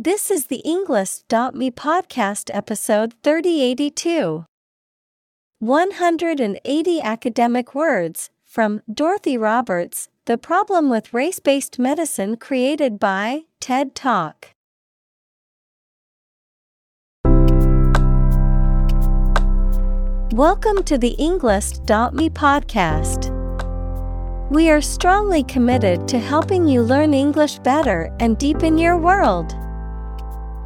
This is the Englist.me podcast episode 3082. 180 academic words from Dorothy Roberts The Problem with Race Based Medicine created by TED Talk. Welcome to the Englist.me podcast. We are strongly committed to helping you learn English better and deepen your world.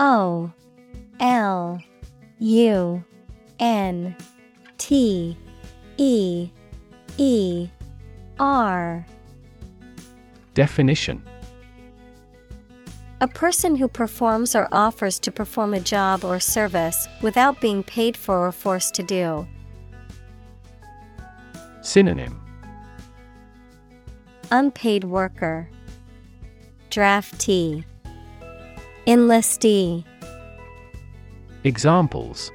O L U N T E E R. Definition. A person who performs or offers to perform a job or service without being paid for or forced to do. Synonym. Unpaid worker, draftee, enlistee. Examples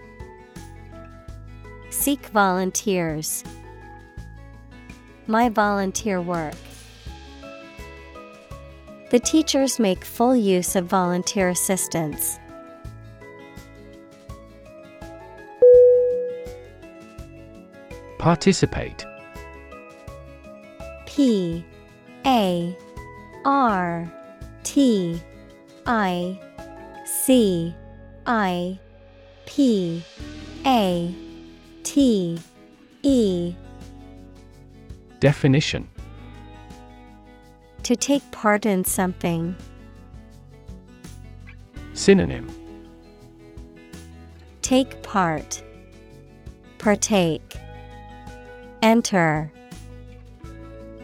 Seek volunteers. My volunteer work. The teachers make full use of volunteer assistance. Participate P A R T I C I P A T E Definition To take part in something. Synonym Take part. Partake. Enter.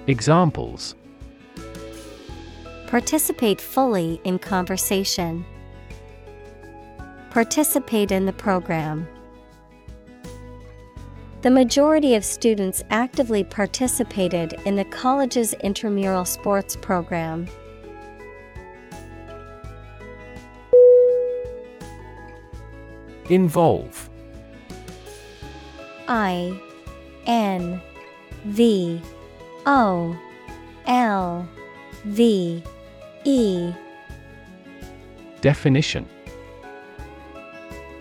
Examples Participate fully in conversation. Participate in the program. The majority of students actively participated in the college's intramural sports program. Involve I N V O L V E Definition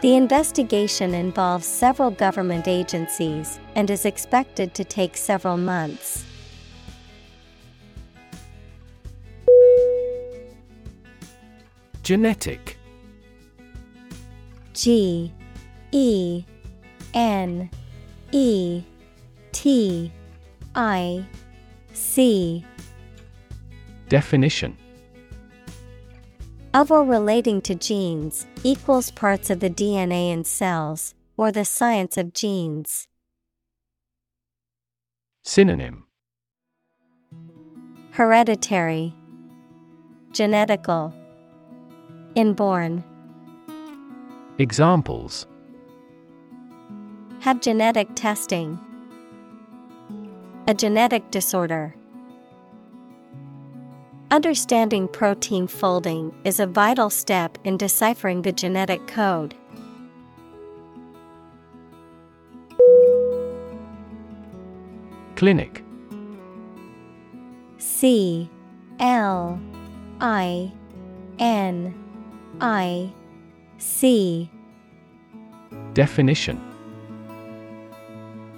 The investigation involves several government agencies and is expected to take several months. Genetic. G E N E T I C. Definition of or relating to genes equals parts of the DNA in cells, or the science of genes. Synonym Hereditary, Genetical, Inborn. Examples Have genetic testing. A genetic disorder. Understanding protein folding is a vital step in deciphering the genetic code. Clinic. C L I N I C Definition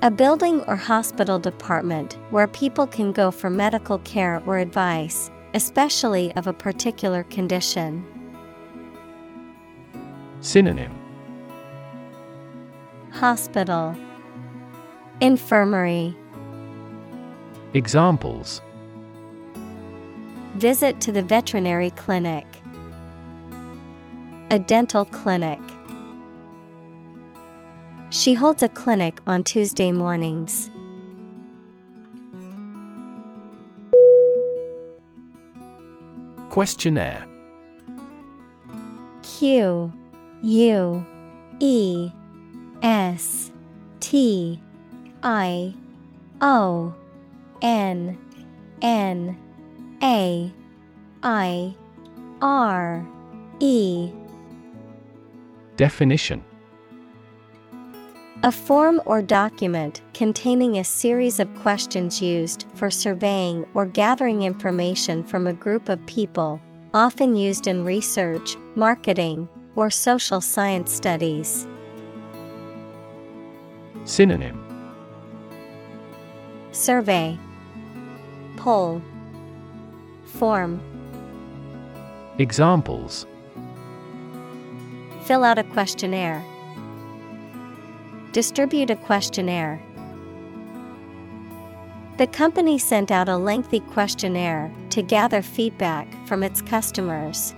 A building or hospital department where people can go for medical care or advice, especially of a particular condition. Synonym Hospital Infirmary Examples Visit to the veterinary clinic. A dental clinic. She holds a clinic on Tuesday mornings. Questionnaire. Q U E S T I O N N A I R E. Definition A form or document containing a series of questions used for surveying or gathering information from a group of people, often used in research, marketing, or social science studies. Synonym. Survey. Poll. Form. Examples. Fill out a questionnaire. Distribute a questionnaire. The company sent out a lengthy questionnaire to gather feedback from its customers.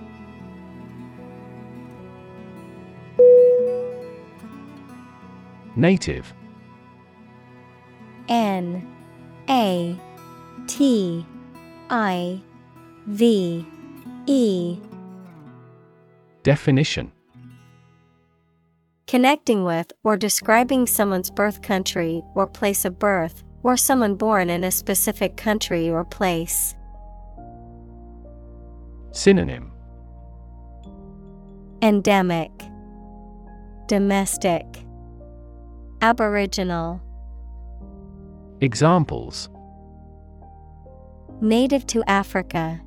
Native N A T I V E Definition Connecting with or describing someone's birth country or place of birth, or someone born in a specific country or place. Synonym. Endemic, Domestic, Aboriginal, Examples. Native to Africa,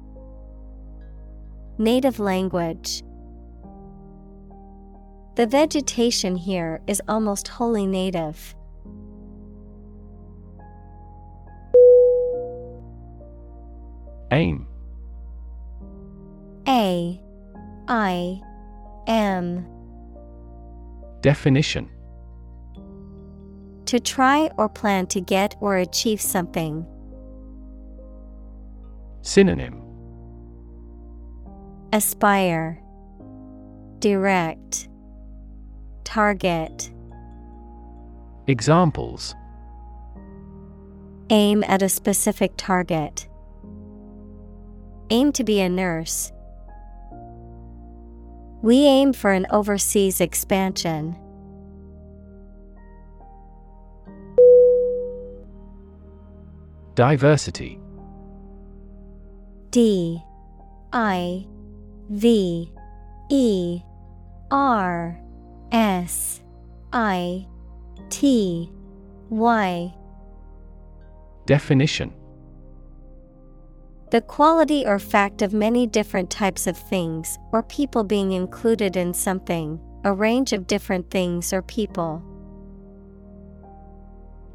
Native language. The vegetation here is almost wholly native. Aim. A I M. Definition. To try or plan to get or achieve something. Synonym. Aspire, Direct, Target, Examples. Aim at a specific target. Aim to be a nurse. We aim for an overseas expansion. Diversity. D. I. V. E. R S I T Y. Definition. The quality or fact of many different types of things or people being included in something, a range of different things or people.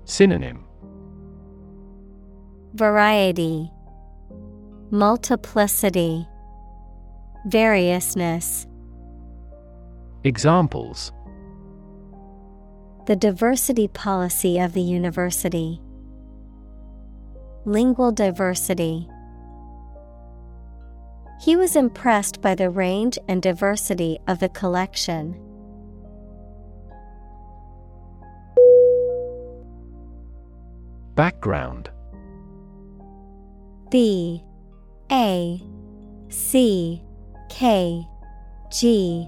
Synonym. Variety, Multiplicity, Variousness. Examples. The diversity policy of the university. Lingual diversity. He was impressed by the range and diversity of the collection. Background. B. A. C. K. G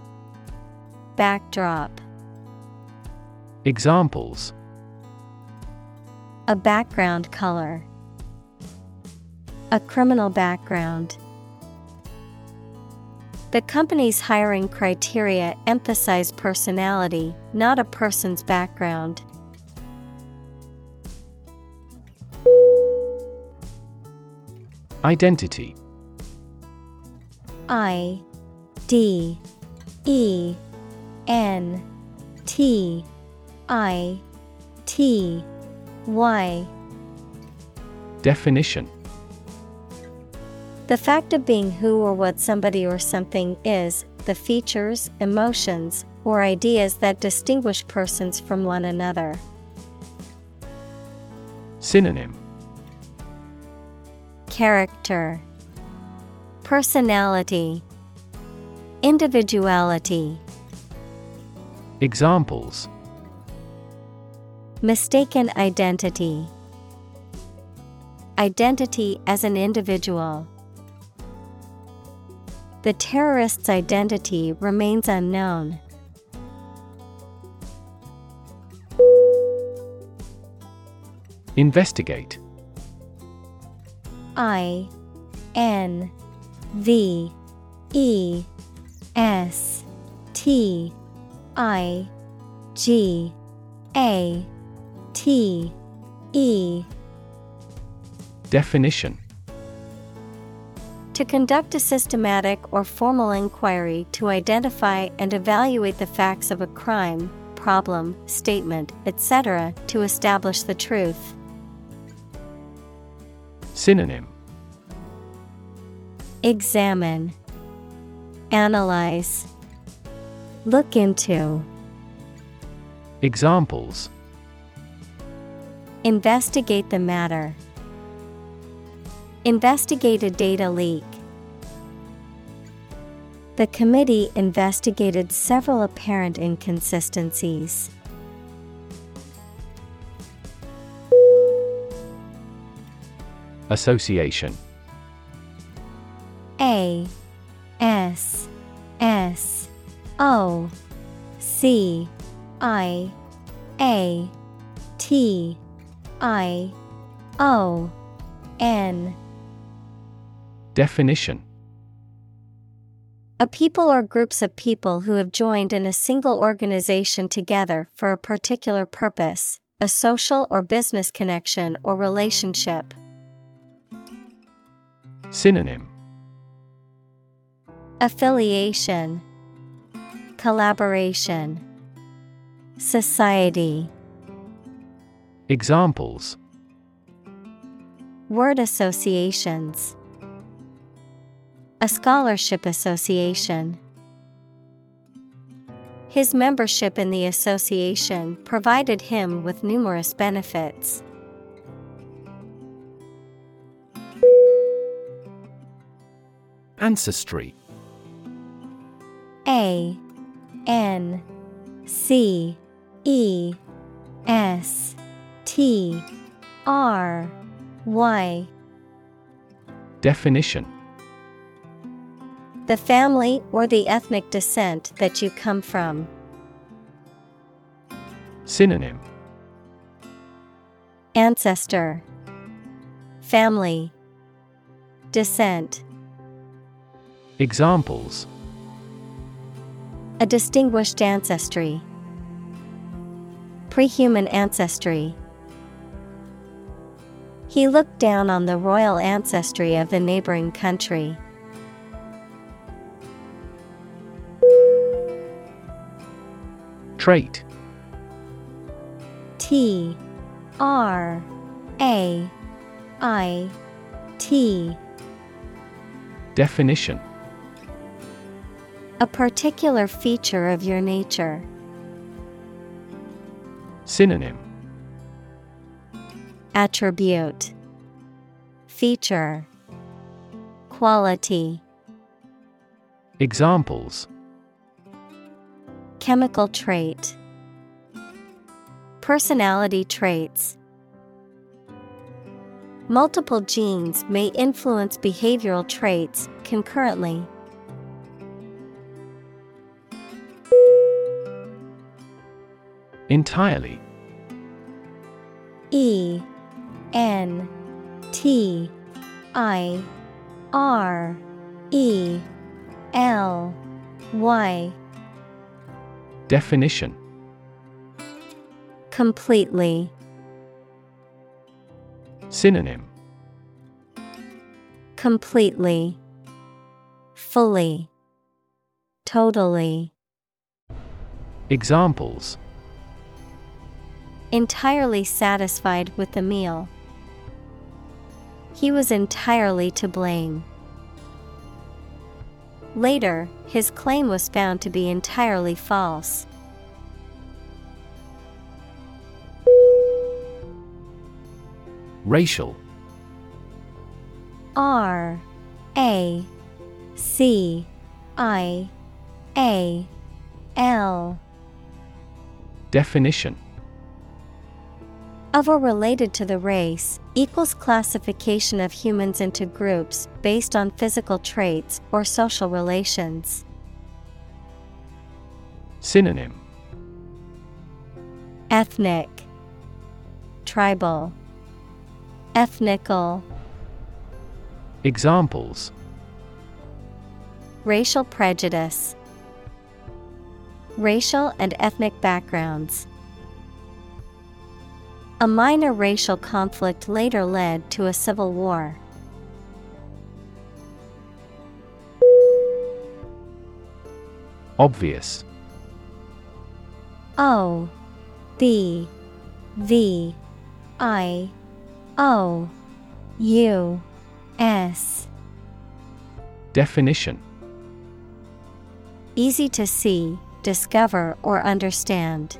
Backdrop. Examples. A background color. A criminal background. The company's hiring criteria emphasize personality, not a person's background. Identity. I D E N T I T Y. Definition. The fact of being who or what somebody or something is, the features, emotions, or ideas that distinguish persons from one another. Synonym. Character. Personality. Individuality Examples Mistaken identity Identity as an individual. The terrorist's identity remains unknown. Investigate I N V E S T I G A T E Definition To conduct a systematic or formal inquiry to identify and evaluate the facts of a crime, problem, statement, etc., to establish the truth. Synonym Examine, Analyze, Look into, Examples Investigate the matter. Investigate a data leak. The committee investigated several apparent inconsistencies. Association A S S O C I A T I O N Definition. A people or groups of people who have joined in a single organization together for a particular purpose, a social or business connection or relationship. Synonym. Affiliation, Collaboration, Society. Examples Word associations. A scholarship association. His membership in the association provided him with numerous benefits. Ancestry A N C E S T R Y. Definition. The family or the ethnic descent that you come from. Synonym. Ancestor. Family. Descent. Examples A distinguished ancestry. Prehuman ancestry. He looked down on the royal ancestry of the neighboring country. Trait. T. R. A. I. T. Definition A particular feature of your nature. Synonym. Attribute. Feature. Quality. Examples. Chemical trait. Personality traits. Multiple genes may influence behavioral traits concurrently. Entirely. E N T I R E L Y Definition Completely. Synonym Completely. Fully. Totally. Examples Entirely satisfied with the meal. He was entirely to blame. Later, his claim was found to be entirely false. Racial R A C I A L Definition of or related to the race equals classification of humans into groups based on physical traits or social relations. Synonym. Ethnic, Tribal, Ethnical, Examples. Racial prejudice, Racial and ethnic backgrounds. A minor racial conflict later led to a civil war. Obvious O B V I O U S Definition Easy to see, discover, or understand.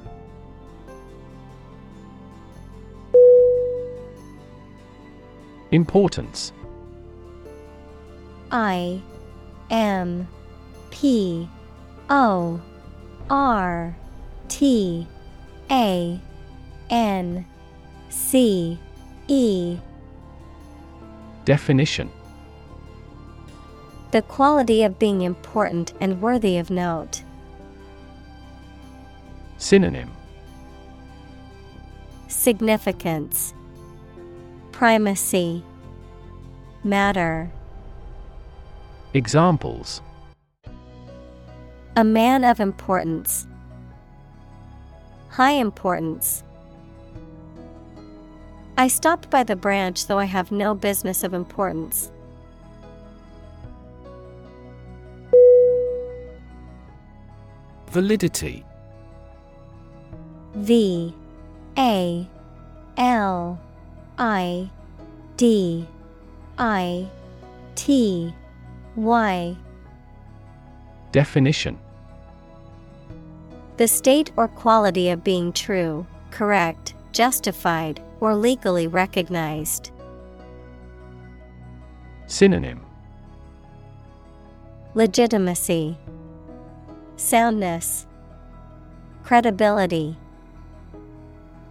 Importance. I M P O R T A N C E. Definition. The quality of being important and worthy of note. Synonym. Significance Primacy Matter Examples A man of importance. High importance. I stopped by the branch though I have no business of importance. Validity V A L I D I T Y. Definition. The state or quality of being true, correct, justified, or legally recognized. Synonym. Legitimacy, Soundness, Credibility.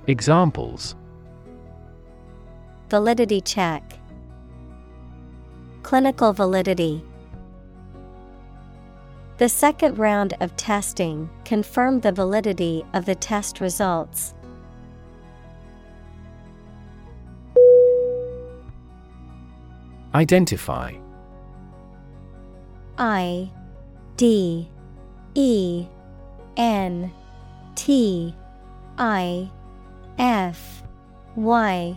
Examples Validity check. Clinical validity. The second round of testing confirmed the validity of the test results. Identify I D E N T I F Y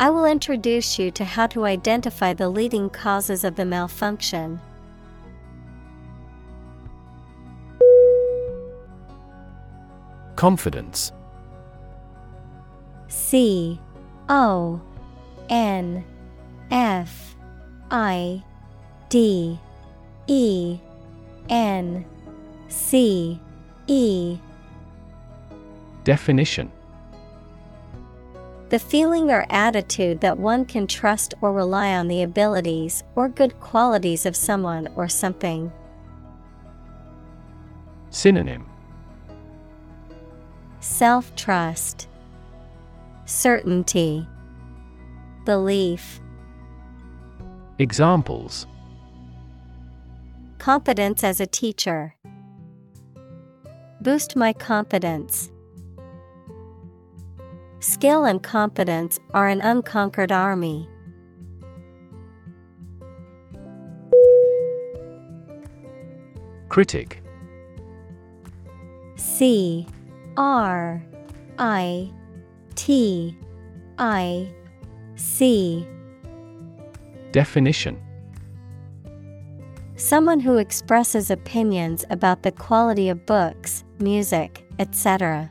I will introduce you to how to identify the leading causes of the malfunction. Confidence. C O N F I D E N C E. Definition The feeling or attitude that one can trust or rely on the abilities or good qualities of someone or something. Synonym Self trust, Certainty, Belief. Examples Competence as a teacher. Boost my confidence. Skill and competence are an unconquered army. Critic C R I T I C Definition Someone who expresses opinions about the quality of books, music, etc.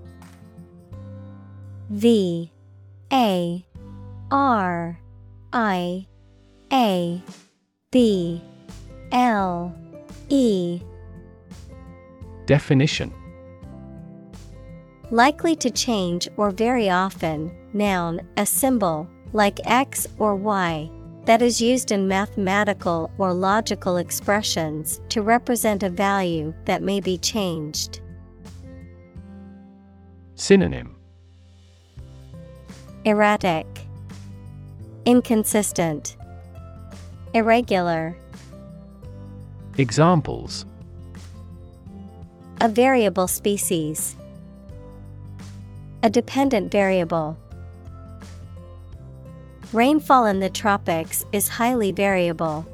V A R I A B L E. Definition. Likely to change or very often, noun, a symbol, like X or Y, that is used in mathematical or logical expressions to represent a value that may be changed. Synonym Erratic, Inconsistent, Irregular. Examples A variable species. A dependent variable. Rainfall in the tropics is highly variable.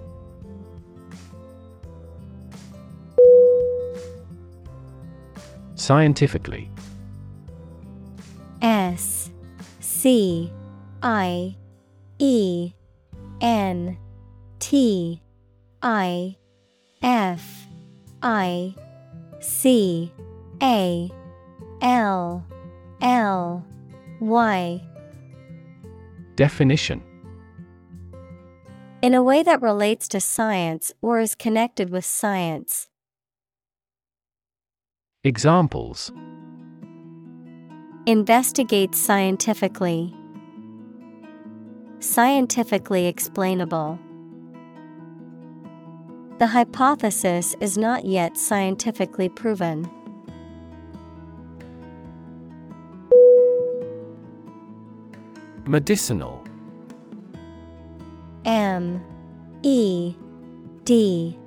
Scientifically S C I E N T I F I C A L L Y. Definition. In a way that relates to science or is connected with science. Examples Investigate scientifically. Scientifically explainable. The hypothesis is not yet scientifically proven. Medicinal. M. E. D.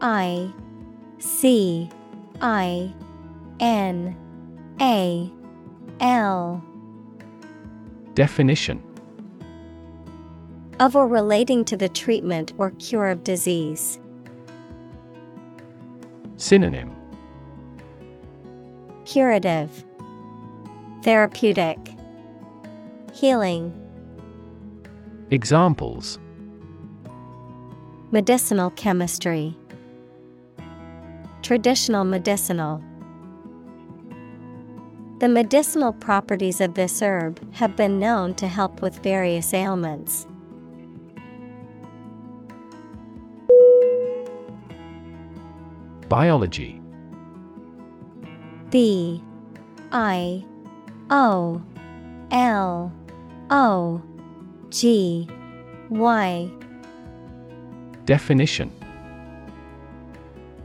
I. C. I. N. A L. Definition. Of or relating to the treatment or cure of disease. Synonym. Curative. Therapeutic. Healing. Examples. Medicinal chemistry. Traditional medicinal The medicinal properties of this herb have been known to help with various ailments. Biology. B I O L O G Y. Definition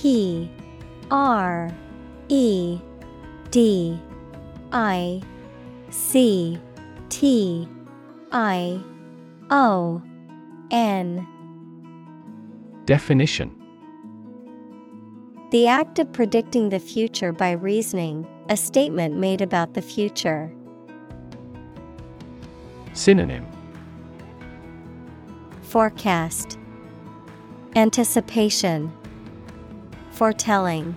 P R E D I C T I O N. Definition. The act of predicting the future by reasoning, a statement made about the future. Synonym. Forecast. Anticipation Foretelling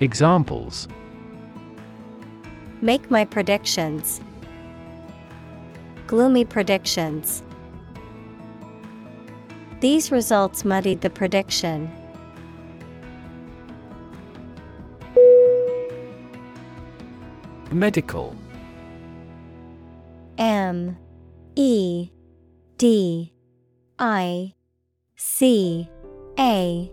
Examples Make my predictions. Gloomy predictions. These results muddied the prediction. Medical M E D I C A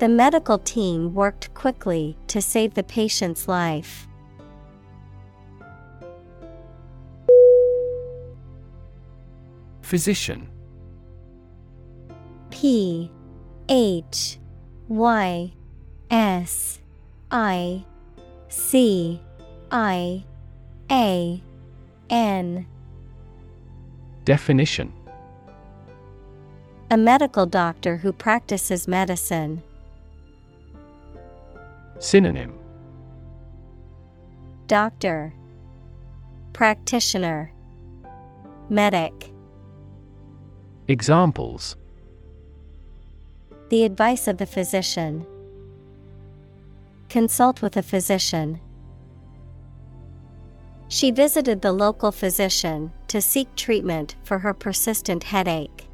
The medical team worked quickly to save the patient's life. Physician P H Y S I C I A N Definition A medical doctor who practices medicine. Synonym Doctor Practitioner Medic Examples The advice of the physician. Consult with a physician. She visited the local physician to seek treatment for her persistent headache.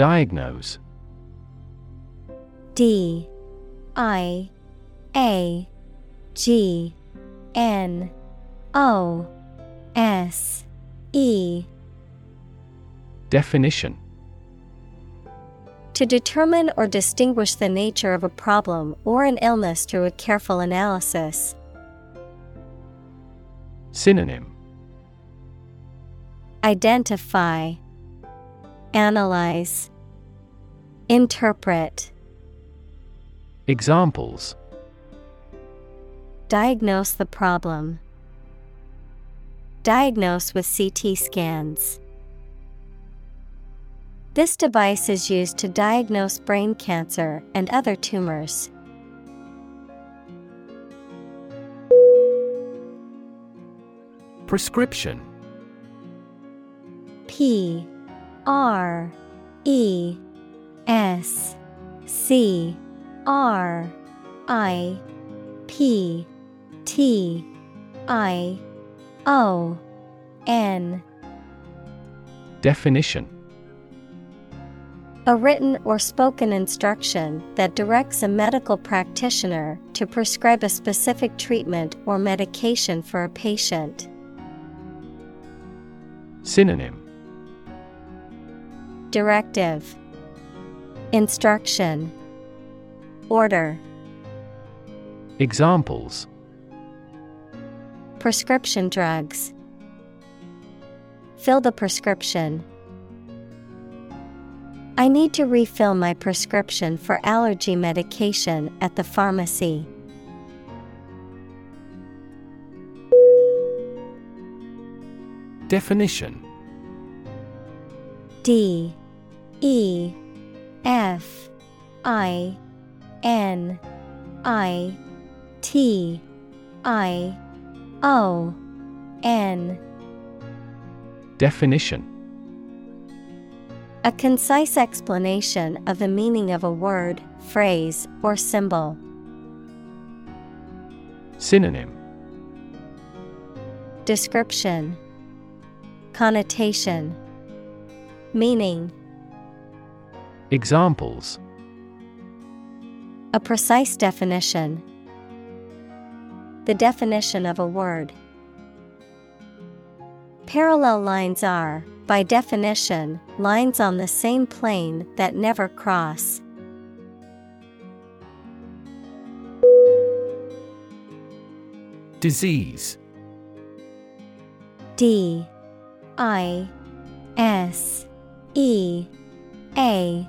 Diagnose. D I A G N O S E. Definition. To determine or distinguish the nature of a problem or an illness through a careful analysis. Synonym. Identify, Analyze, Interpret. Examples Diagnose the problem. Diagnose with CT scans. This device is used to diagnose brain cancer and other tumors. Prescription P R E S C R I P T I O N Definition A written or spoken instruction that directs a medical practitioner to prescribe a specific treatment or medication for a patient. Synonym Directive. Instruction. Order. Examples. Prescription drugs. Fill the prescription. I need to refill my prescription for allergy medication at the pharmacy. Definition. D. E F I N I T I O N. Definition. A concise explanation of the meaning of a word, phrase, or symbol. Synonym. Description. Connotation. Meaning Examples A precise definition. The definition of a word. Parallel lines are, by definition, lines on the same plane that never cross. Disease D I S E A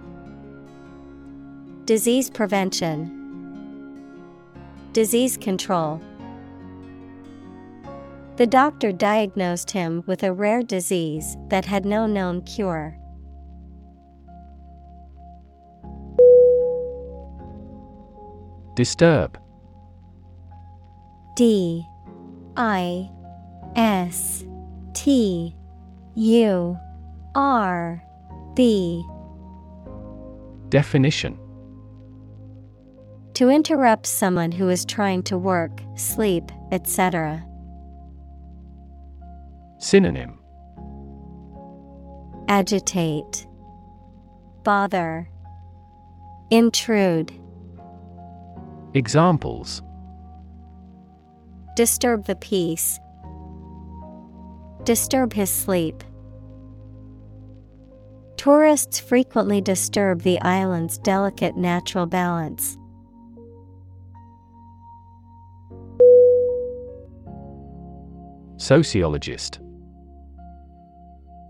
disease prevention, disease control. The doctor diagnosed him with a rare disease that had no known cure. Disturb. D. I. S. T. U. R. B. Definition To interrupt someone who is trying to work, sleep, etc. Synonym Agitate, Bother, Intrude, Examples Disturb the peace, Disturb his sleep. Tourists frequently disturb the island's delicate natural balance. Sociologist.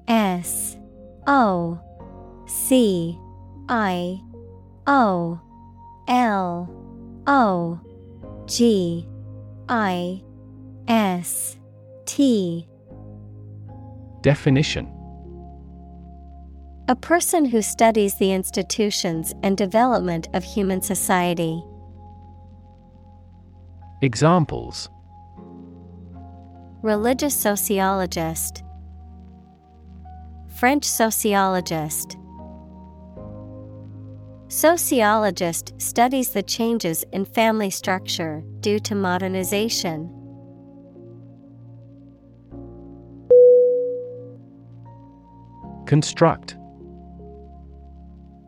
S O C I O L O G I S T. Definition. A person who studies the institutions and development of human society. Examples Religious sociologist, French sociologist. Sociologist studies the changes in family structure due to modernization. Construct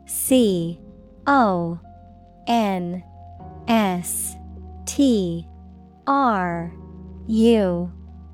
C O N S T R U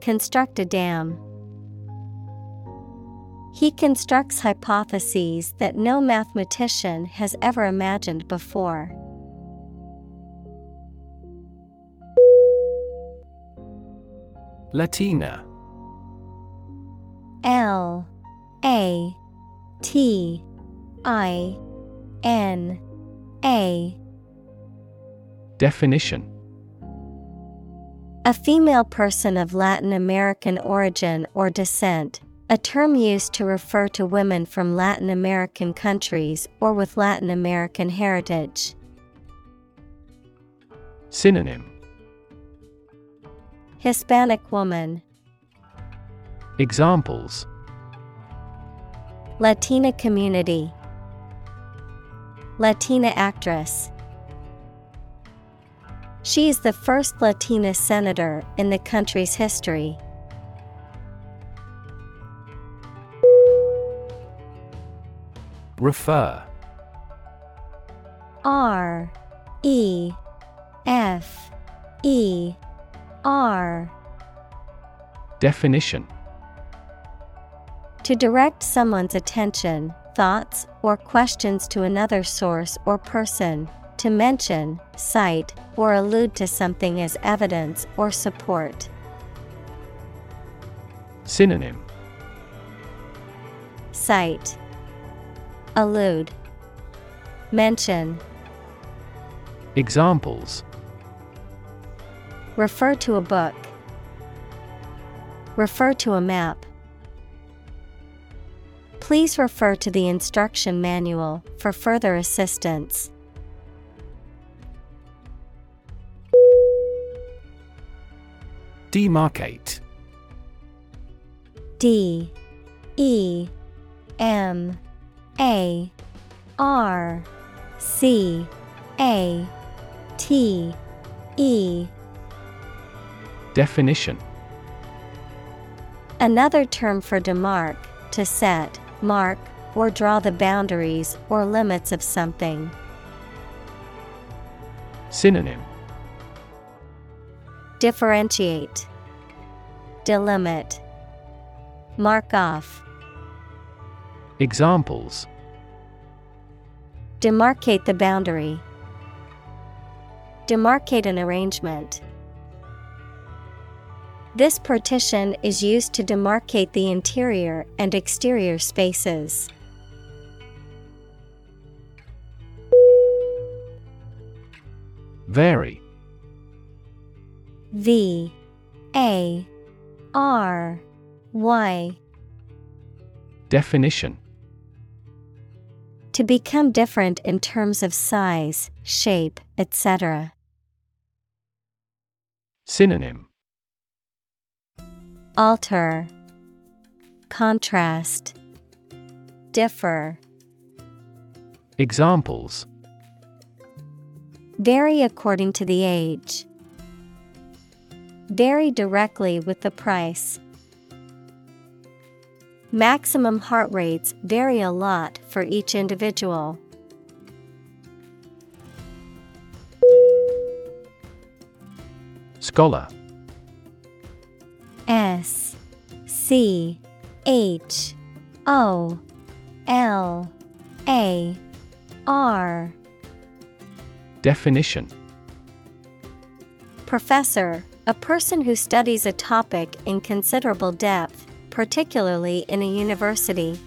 Construct a dam. He constructs hypotheses that no mathematician has ever imagined before. Latina L A T I N A Definition A female person of Latin American origin or descent, a term used to refer to women from Latin American countries or with Latin American heritage. Synonym Hispanic woman, Examples Latina community. Latina actress. She is the first Latina senator in the country's history. Refer. R E F E R. Definition. To direct someone's attention, thoughts, or questions to another source or person, to mention, cite, or allude to something as evidence or support. Synonym Cite Allude Mention Examples Refer to a book. Refer to a map. Please refer to the instruction manual for further assistance. Demarcate. D. E. M. A. R. C. A. T. E. Definition. Another term for demarc, to set, mark, or draw the boundaries or limits of something. Synonym Differentiate, Delimit, Mark off. Examples Demarcate the boundary. Demarcate an arrangement. This partition is used to demarcate the interior and exterior spaces. Vary V A R Y Definition To become different in terms of size, shape, etc. Synonym Alter, Contrast, Differ. Examples Vary according to the age. Vary directly with the price. Maximum heart rates vary a lot for each individual. Scholar S C H O L A R Definition Professor, a person who studies a topic in considerable depth, particularly in a university.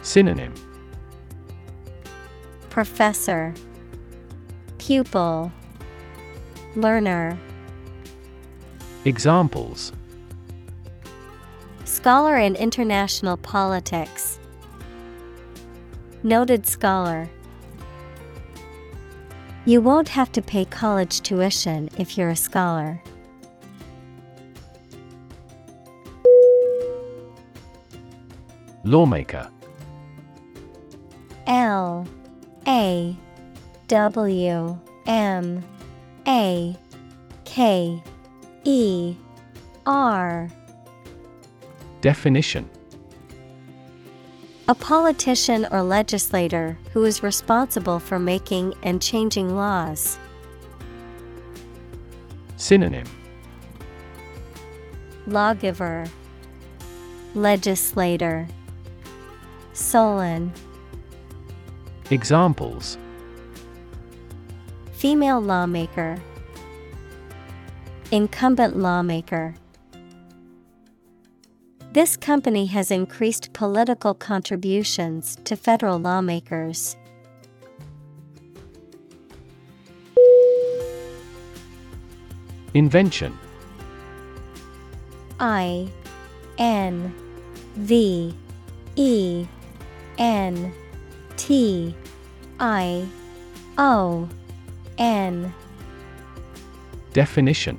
Synonym Professor Pupil Learner Examples Scholar in international politics. Noted scholar. You won't have to pay college tuition if you're a scholar. Lawmaker. L A W M A K E R. Definition A politician or legislator who is responsible for making and changing laws. Synonym. Lawgiver, Legislator, Solon, Examples. Female lawmaker, Incumbent lawmaker. This company has increased political contributions to federal lawmakers. Invention. I N V E N T I O N. Definition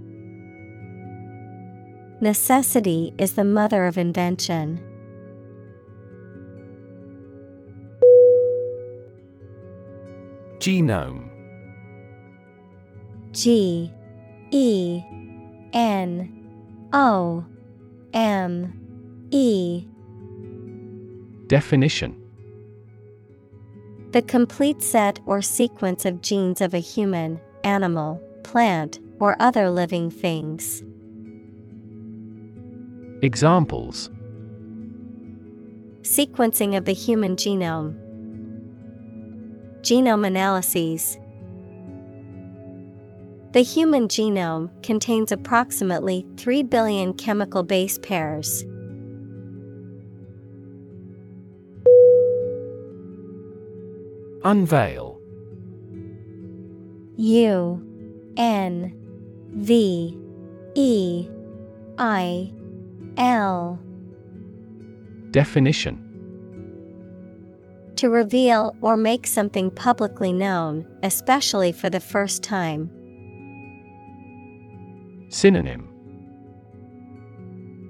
Necessity is the mother of invention. Genome G E N O M E Definition The complete set or sequence of genes of a human, animal, plant, or other living things. Examples Sequencing of the human genome. Genome analyses. The human genome contains approximately 3 billion chemical base pairs. Unveil U N V E I L Definition To reveal or make something publicly known, especially for the first time. Synonym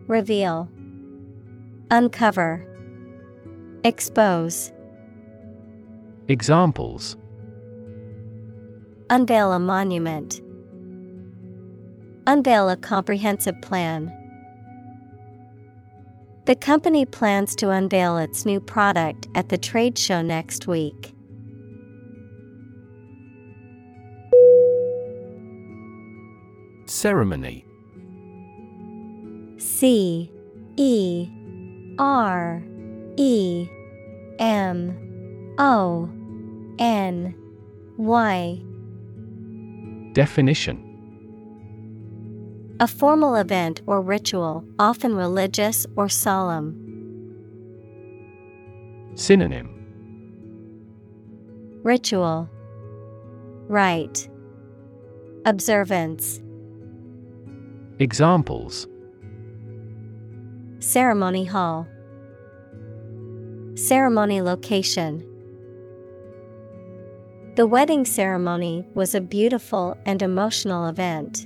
Reveal, Uncover, Expose. Examples Unveil a monument. Unveil a comprehensive plan. The company plans to unveil its new product at the trade show next week. Ceremony. C E R E M O N Y. Definition A formal event or ritual, often religious or solemn. Synonym. Ritual. Rite. Observance. Examples. Ceremony Hall. Ceremony Location. The wedding ceremony was a beautiful and emotional event.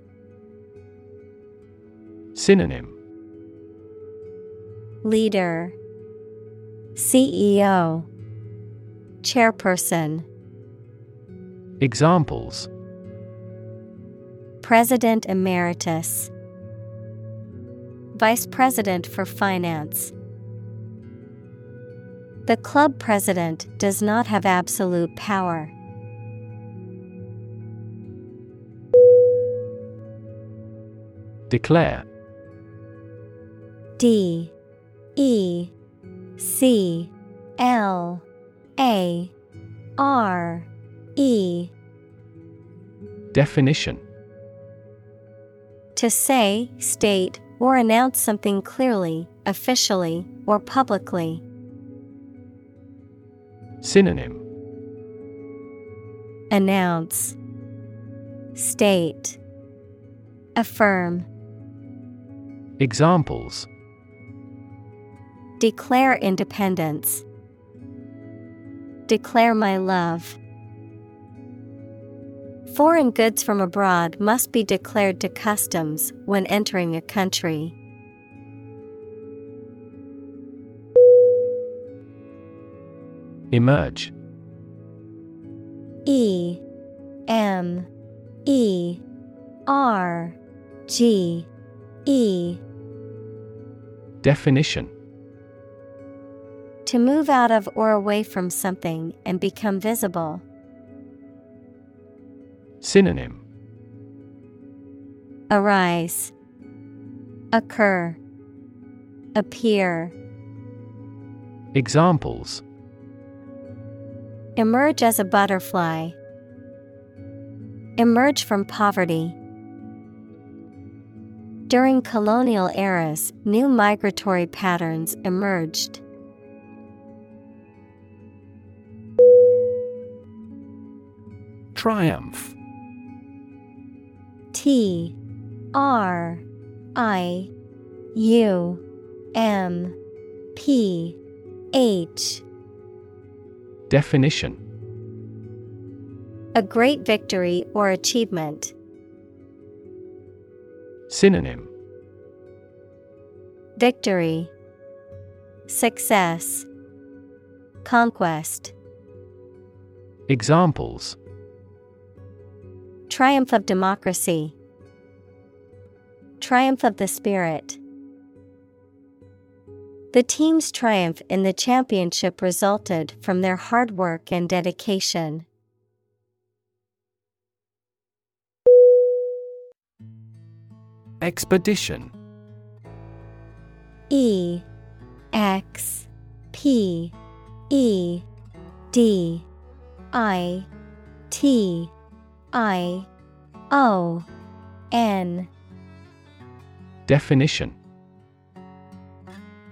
Synonym. Leader. CEO Chairperson. Examples. President Emeritus. Vice President for Finance. The club president does not have absolute power. Declare D E C L A R E. Definition. To say, state, or announce something clearly, officially, or publicly. Synonym. Announce. State. Affirm. Examples Declare independence. Declare my love. Foreign goods from abroad must be declared to customs when entering a country. Emerge E M E R G E Definition To move out of or away from something and become visible. Synonym Arise, Occur, Appear. Examples Emerge as a butterfly. Emerge from poverty. During colonial eras, new migratory patterns emerged. Triumph. T R I U M P H. Definition. A great victory or achievement. Synonym. Victory, Success, Conquest. Examples Triumph of democracy. Triumph of the spirit. The team's triumph in the championship resulted from their hard work and dedication. Expedition E X P E D I T I O N. Definition.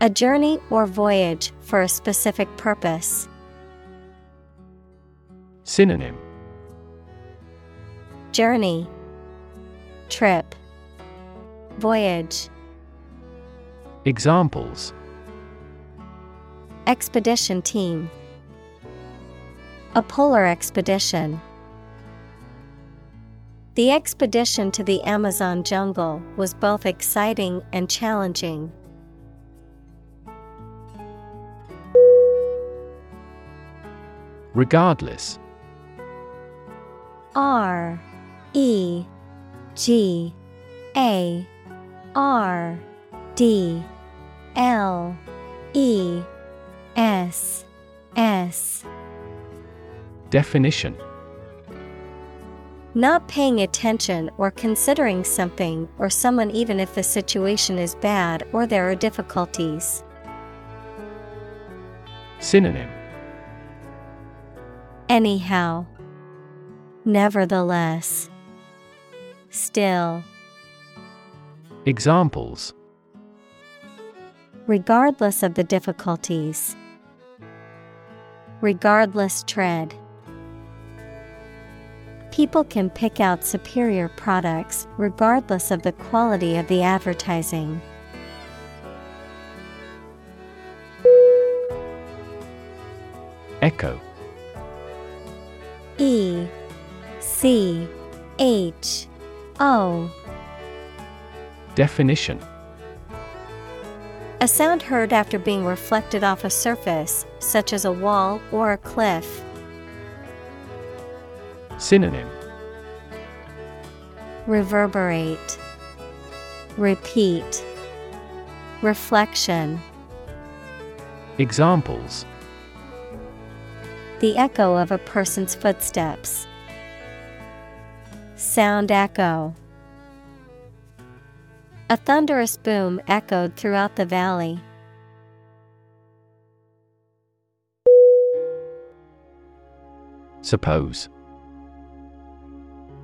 A journey or voyage for a specific purpose. Synonym. Journey. Trip. Voyage. Examples. Expedition Team. A polar expedition. The expedition to the Amazon jungle was both exciting and challenging. Regardless. R E G A R D L E S S. Definition Not paying attention or considering something or someone even if the situation is bad or there are difficulties. Synonym Anyhow. Nevertheless. Still. Examples Regardless of the difficulties. Regardless tread. People can pick out superior products regardless of the quality of the advertising. Echo E C H O Definition A sound heard after being reflected off a surface, such as a wall or a cliff. Synonym Reverberate, Repeat, Reflection. Examples The echo of a person's footsteps. Sound echo. A thunderous boom echoed throughout the valley. Suppose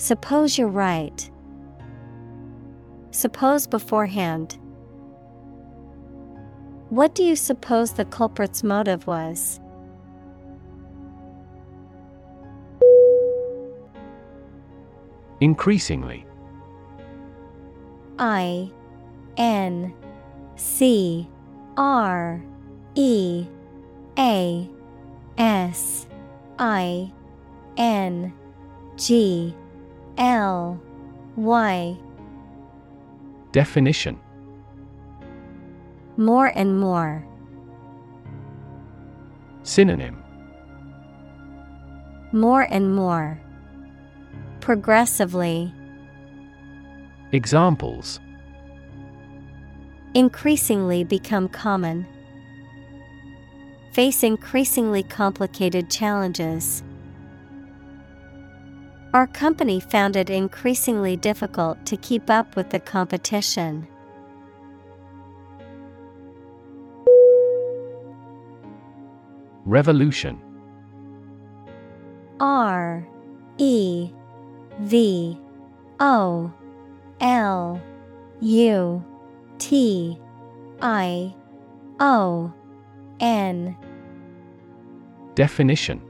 Suppose you're right. Suppose beforehand. What do you suppose the culprit's motive was? Increasingly I N C R E A S I N G L Y Definition More and more. Synonym More and more. Progressively. Examples Increasingly become common. Face increasingly complicated challenges. Our company found it increasingly difficult to keep up with the competition. Revolution. R E V O L U T I O N. Definition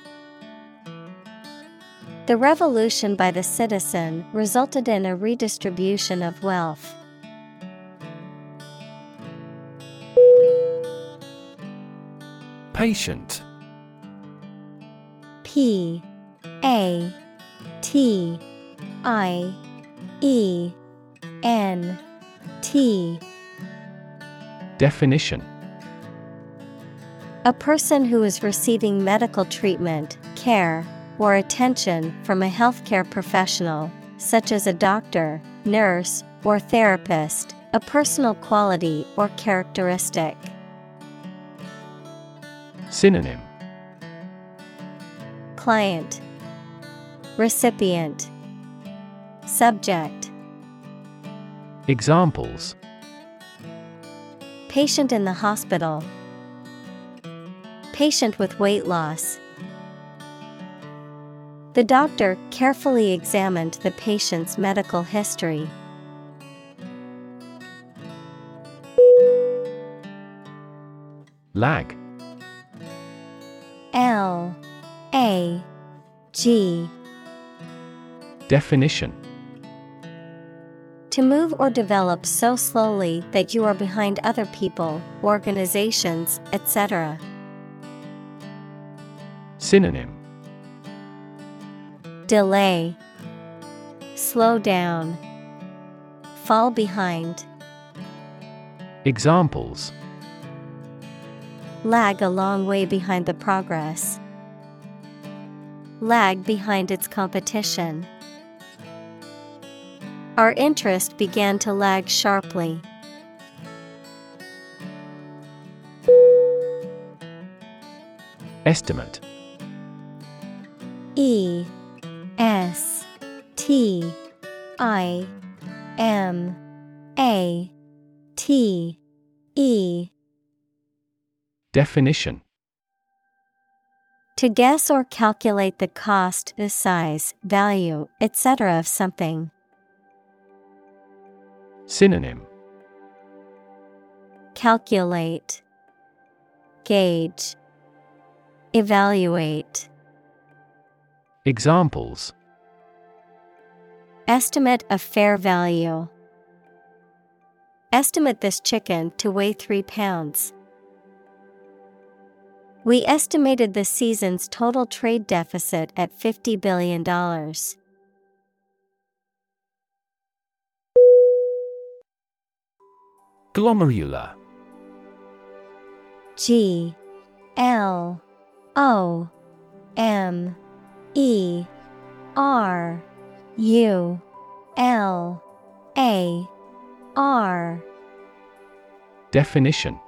The revolution by the citizen resulted in a redistribution of wealth. Patient. P A T I E N T. Definition. A person who is receiving medical treatment, care, or attention from a healthcare professional, such as a doctor, nurse, or therapist, a personal quality or characteristic. Synonym Client Recipient Subject Examples Patient in the hospital. Patient with weight loss. The doctor carefully examined the patient's medical history. Lag. L. A. G. Definition. To move or develop so slowly that you are behind other people, organizations, etc. Synonym Delay, Slow down, Fall behind, Examples lag a long way behind the progress. Lag behind its competition. Our interest began to lag sharply. Estimate E S T I M A T E Definition To guess or calculate the cost, the size, value, etc. of something. Synonym Calculate, Gauge, Evaluate. Examples Estimate of fair value. Estimate this chicken to weigh 3 pounds. We estimated the season's total trade deficit at $50 billion. Glomerular G L O M E R U L A R. Definition.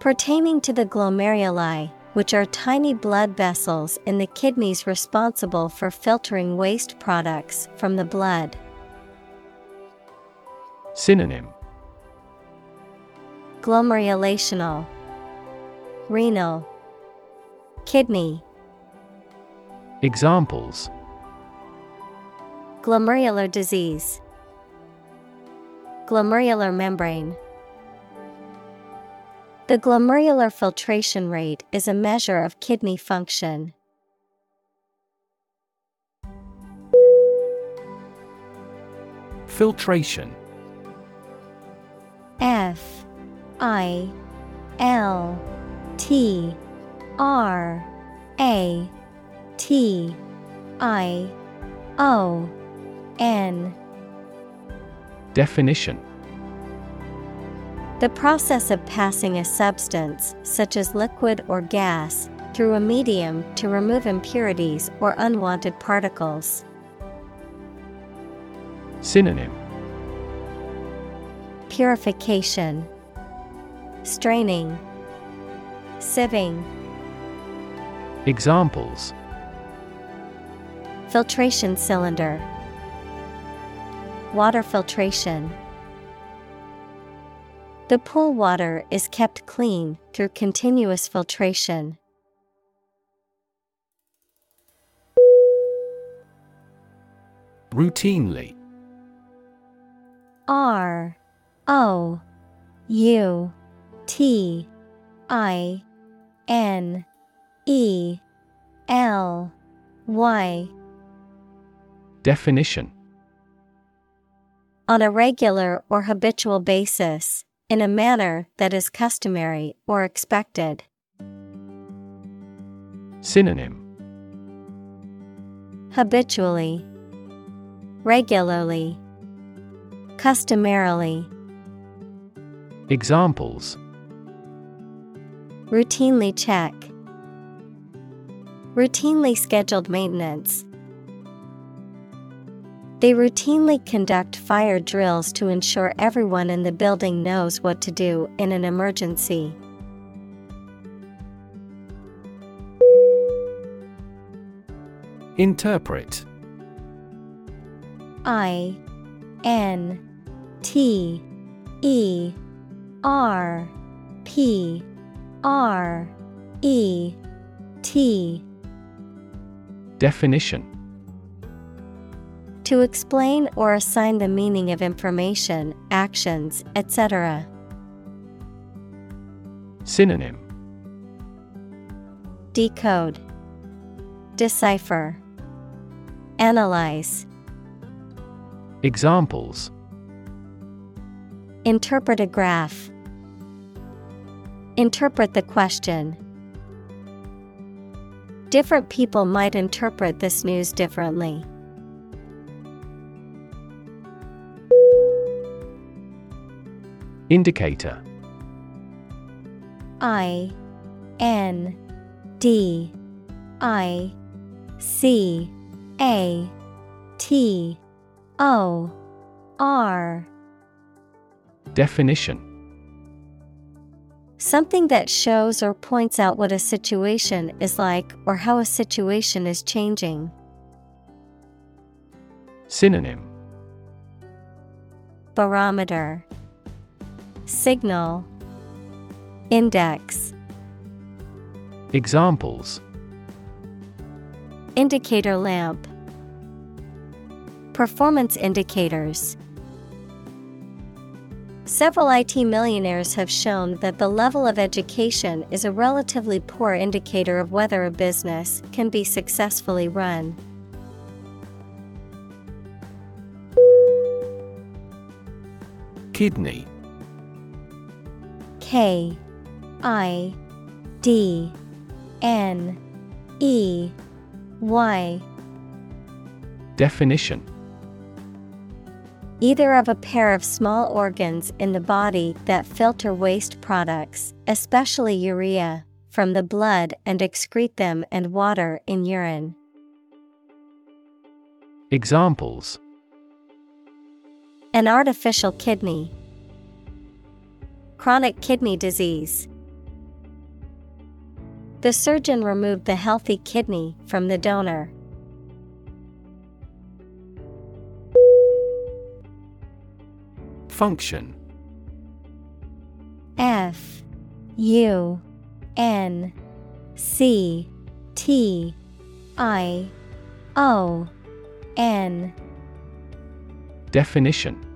Pertaining to the glomeruli, which are tiny blood vessels in the kidneys responsible for filtering waste products from the blood. Synonym. Glomerulational, Renal, Kidney. Examples Glomerular disease, Glomerular membrane. The glomerular filtration rate is a measure of kidney function. Filtration F I L T R A T I O N. Definition. The process of passing a substance, such as liquid or gas, through a medium to remove impurities or unwanted particles. Synonym. Purification, Straining, Sieving. Examples Filtration cylinder, Water filtration. The pool water is kept clean through continuous filtration. Routinely R O U T I N E L Y Definition. On a regular or habitual basis, in a manner that is customary or expected. Synonym. Habitually, regularly, customarily, Examples. Routinely check, routinely scheduled maintenance. They routinely conduct fire drills to ensure everyone in the building knows what to do in an emergency. Interpret. I N T E R P R E T. Definition To explain or assign the meaning of information, actions, etc. Synonym Decode, Decipher, Analyze. Examples Interpret a graph. Interpret the question. Different people might interpret this news differently. Indicator. I N D I C A T O R. Definition. Something that shows or points out what a situation is like or how a situation is changing. Synonym. Barometer Signal. Index. Examples. Indicator lamp. Performance indicators. Several IT millionaires have shown that the level of education is a relatively poor indicator of whether a business can be successfully run. Kidney K I D N E Y Definition Either of a pair of small organs in the body that filter waste products, especially urea, from the blood and excrete them and water in urine. Examples An artificial kidney. Chronic kidney disease. The surgeon removed the healthy kidney from the donor. Function F U N C T I O N Definition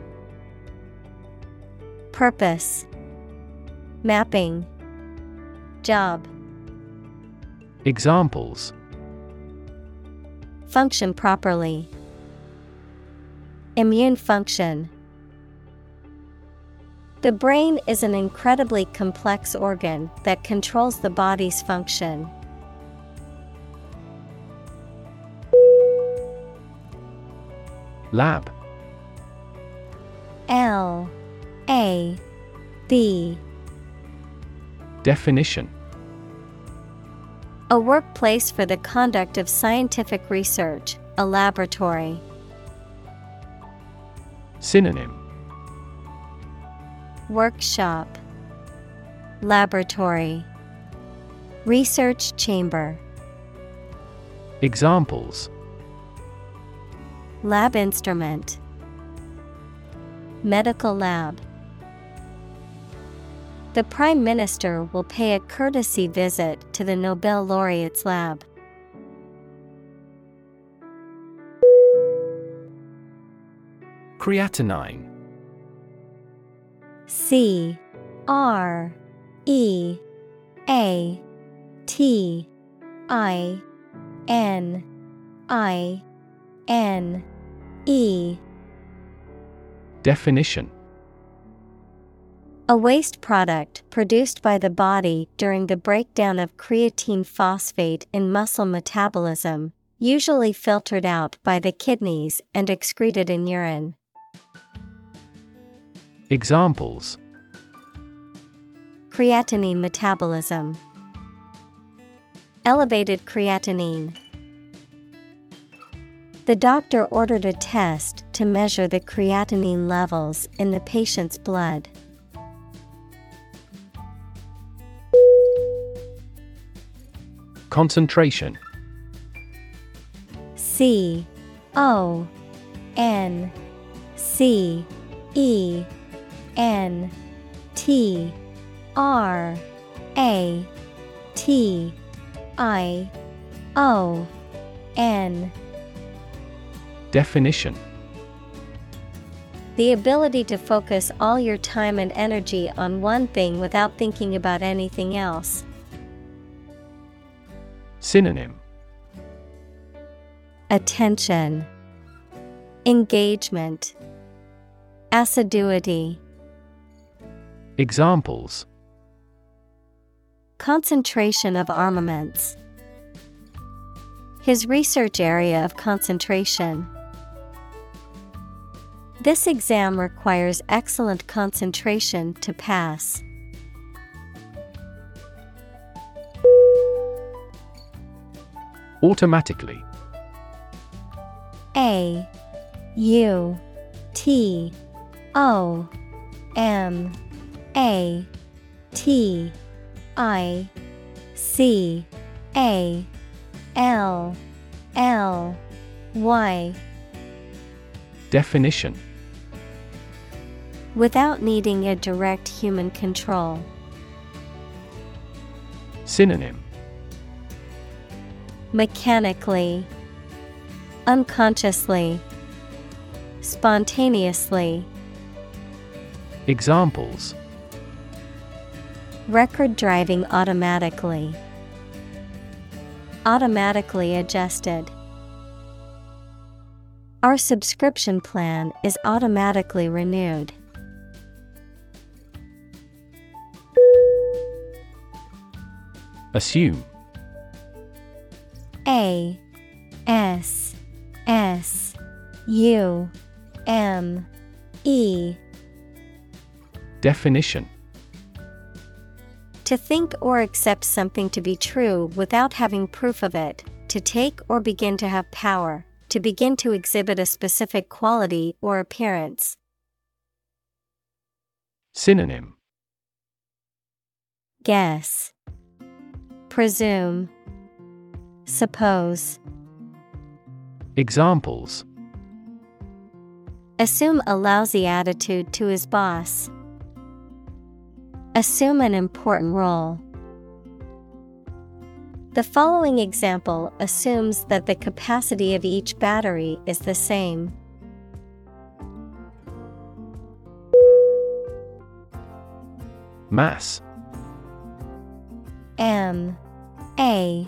Purpose Mapping Job Examples Function properly. Immune function. The brain is an incredibly complex organ that controls the body's function. Lab L A B. Definition. A workplace for the conduct of scientific research, a laboratory. Synonym. Workshop. Laboratory. Research chamber. Examples. Lab instrument. Medical lab The Prime Minister will pay a courtesy visit to the Nobel laureate's lab. Creatinine. C R E A T I N I N E. Definition A waste product produced by the body during the breakdown of creatine phosphate in muscle metabolism, usually filtered out by the kidneys and excreted in urine. Examples Creatinine metabolism. Elevated creatinine. The doctor ordered a test to measure the creatinine levels in the patient's blood. Concentration. C O N C E N T R A T I O N. Definition. The ability to focus all your time and energy on one thing without thinking about anything else. Synonym Attention, Engagement, Assiduity, Examples Concentration of armaments. His research area of concentration. This exam requires excellent concentration to pass. Automatically. A U T O M A T I C A L L Y. Definition. Without needing a direct human control. Synonym Mechanically, Unconsciously, Spontaneously. Examples Record driving automatically. Automatically adjusted. Our subscription plan is automatically renewed. Assume A S S U M E. Definition. To think or accept something to be true without having proof of it, to take or begin to have power, to begin to exhibit a specific quality or appearance. Synonym. Guess, Presume, Suppose. Examples Assume a lousy attitude to his boss. Assume an important role. The following example assumes that the capacity of each battery is the same. Mass M A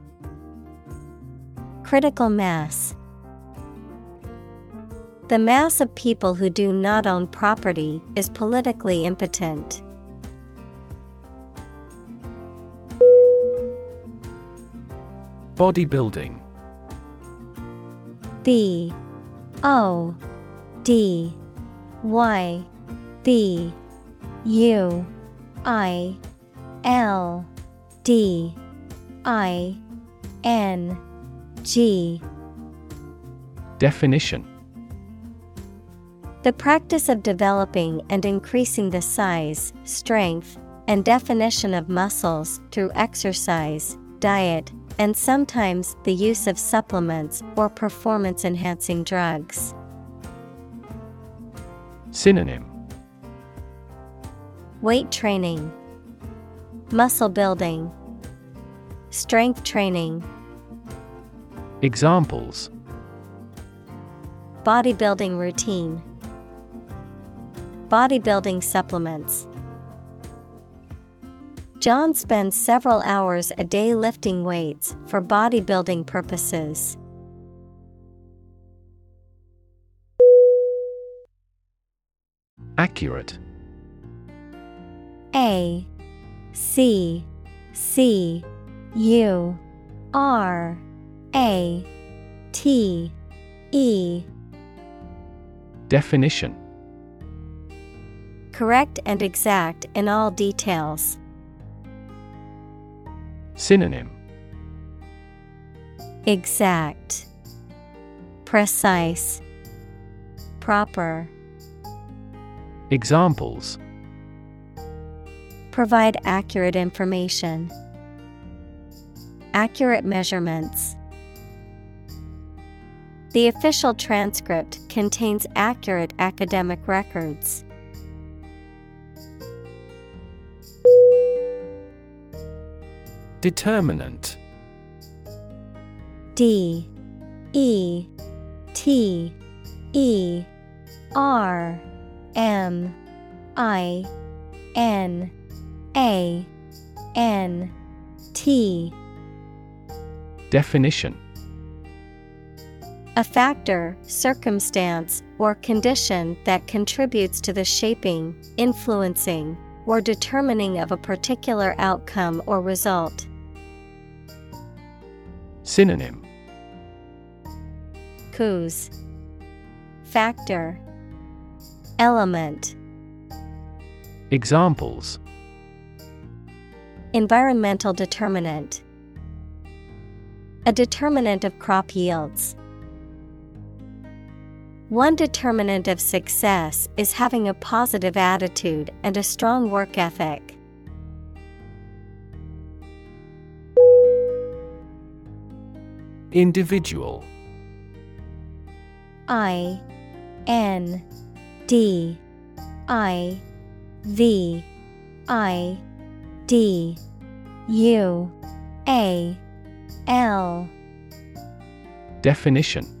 Critical mass. The mass of people who do not own property is politically impotent. Bodybuilding B O D Y B U I L D I N G. Definition. The practice of developing and increasing the size, strength, and definition of muscles through exercise, diet, and sometimes the use of supplements or performance enhancing drugs. Synonym. Weight training, muscle building, strength training, Examples bodybuilding routine, bodybuilding supplements. John spends several hours a day lifting weights for bodybuilding purposes. Accurate A C C U R A T E Definition Correct and exact in all details. Synonym Exact, Precise, Proper. Examples Provide accurate information. Accurate measurements. The official transcript contains accurate academic records. Determinant. D. E. T. E. R. M. I. N. A. N. T. Definition A factor, circumstance, or condition that contributes to the shaping, influencing, or determining of a particular outcome or result. Synonym. Cause. Factor. Element. Examples. Environmental determinant. A determinant of crop yields. One determinant of success is having a positive attitude and a strong work ethic. Individual. I N D I V I D U A L. Definition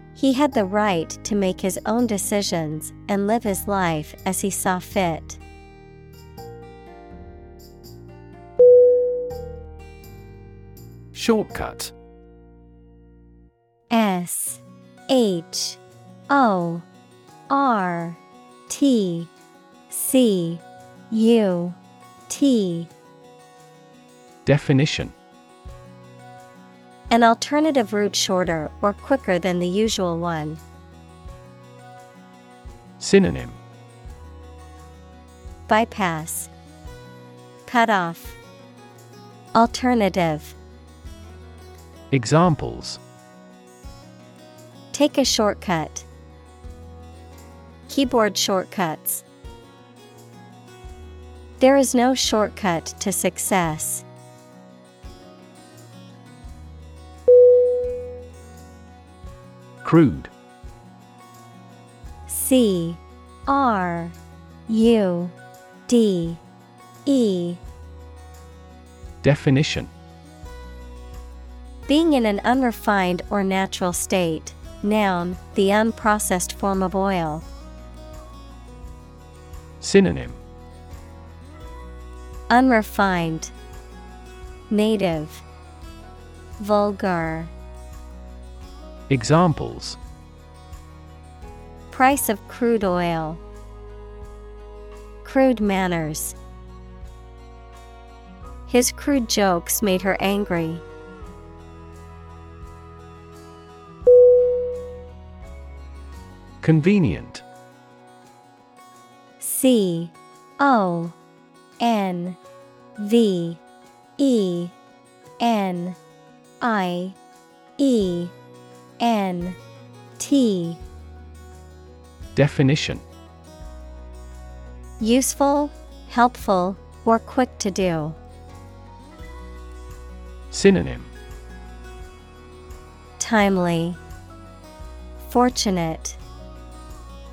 he had the right to make his own decisions and live his life as he saw fit. Shortcut. S H O R T C U T. Definition An alternative route shorter or quicker than the usual one. Synonym Bypass Cut off Alternative Examples Take a shortcut. Keyboard shortcuts. There is no shortcut to success. Crude C R U D E Definition Being in an unrefined or natural state. Noun, the unprocessed form of oil. Synonym Unrefined, Native, Vulgar. Examples Price of crude oil. Crude manners. His crude jokes made her angry. Convenient C O N V E N I E N T Definition Useful, helpful, or quick to do. Synonym Timely, Fortunate,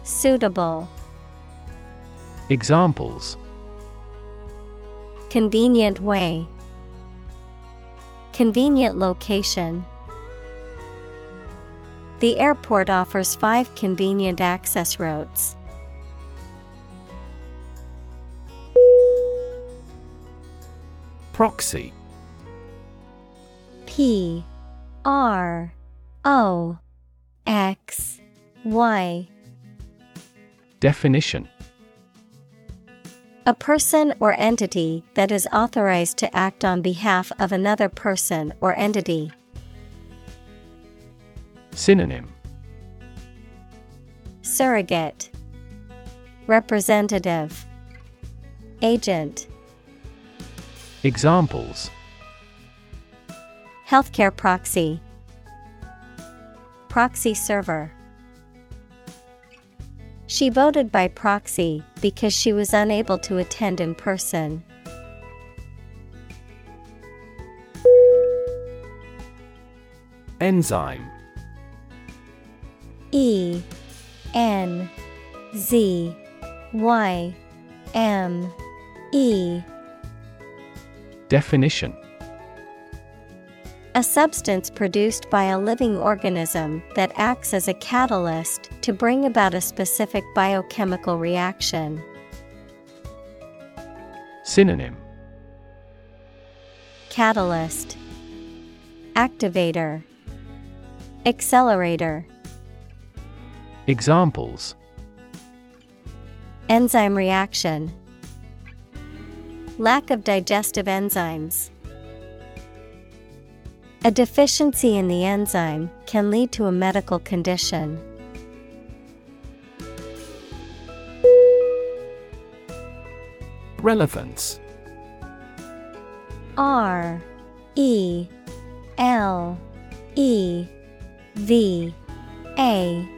Suitable. Examples Convenient way. Convenient location. The airport offers five convenient access routes. Proxy P R O X Y Definition A person or entity that is authorized to act on behalf of another person or entity. Synonym. Surrogate. Representative. Agent. Examples. Healthcare proxy. Proxy server. She voted by proxy because she was unable to attend in person. Enzyme E N Z Y M E. Definition. A substance produced by a living organism that acts as a catalyst to bring about a specific biochemical reaction. Synonym. Catalyst. Activator. Accelerator Examples Enzyme reaction Lack of digestive enzymes. A deficiency in the enzyme can lead to a medical condition. Relevance R E L E V A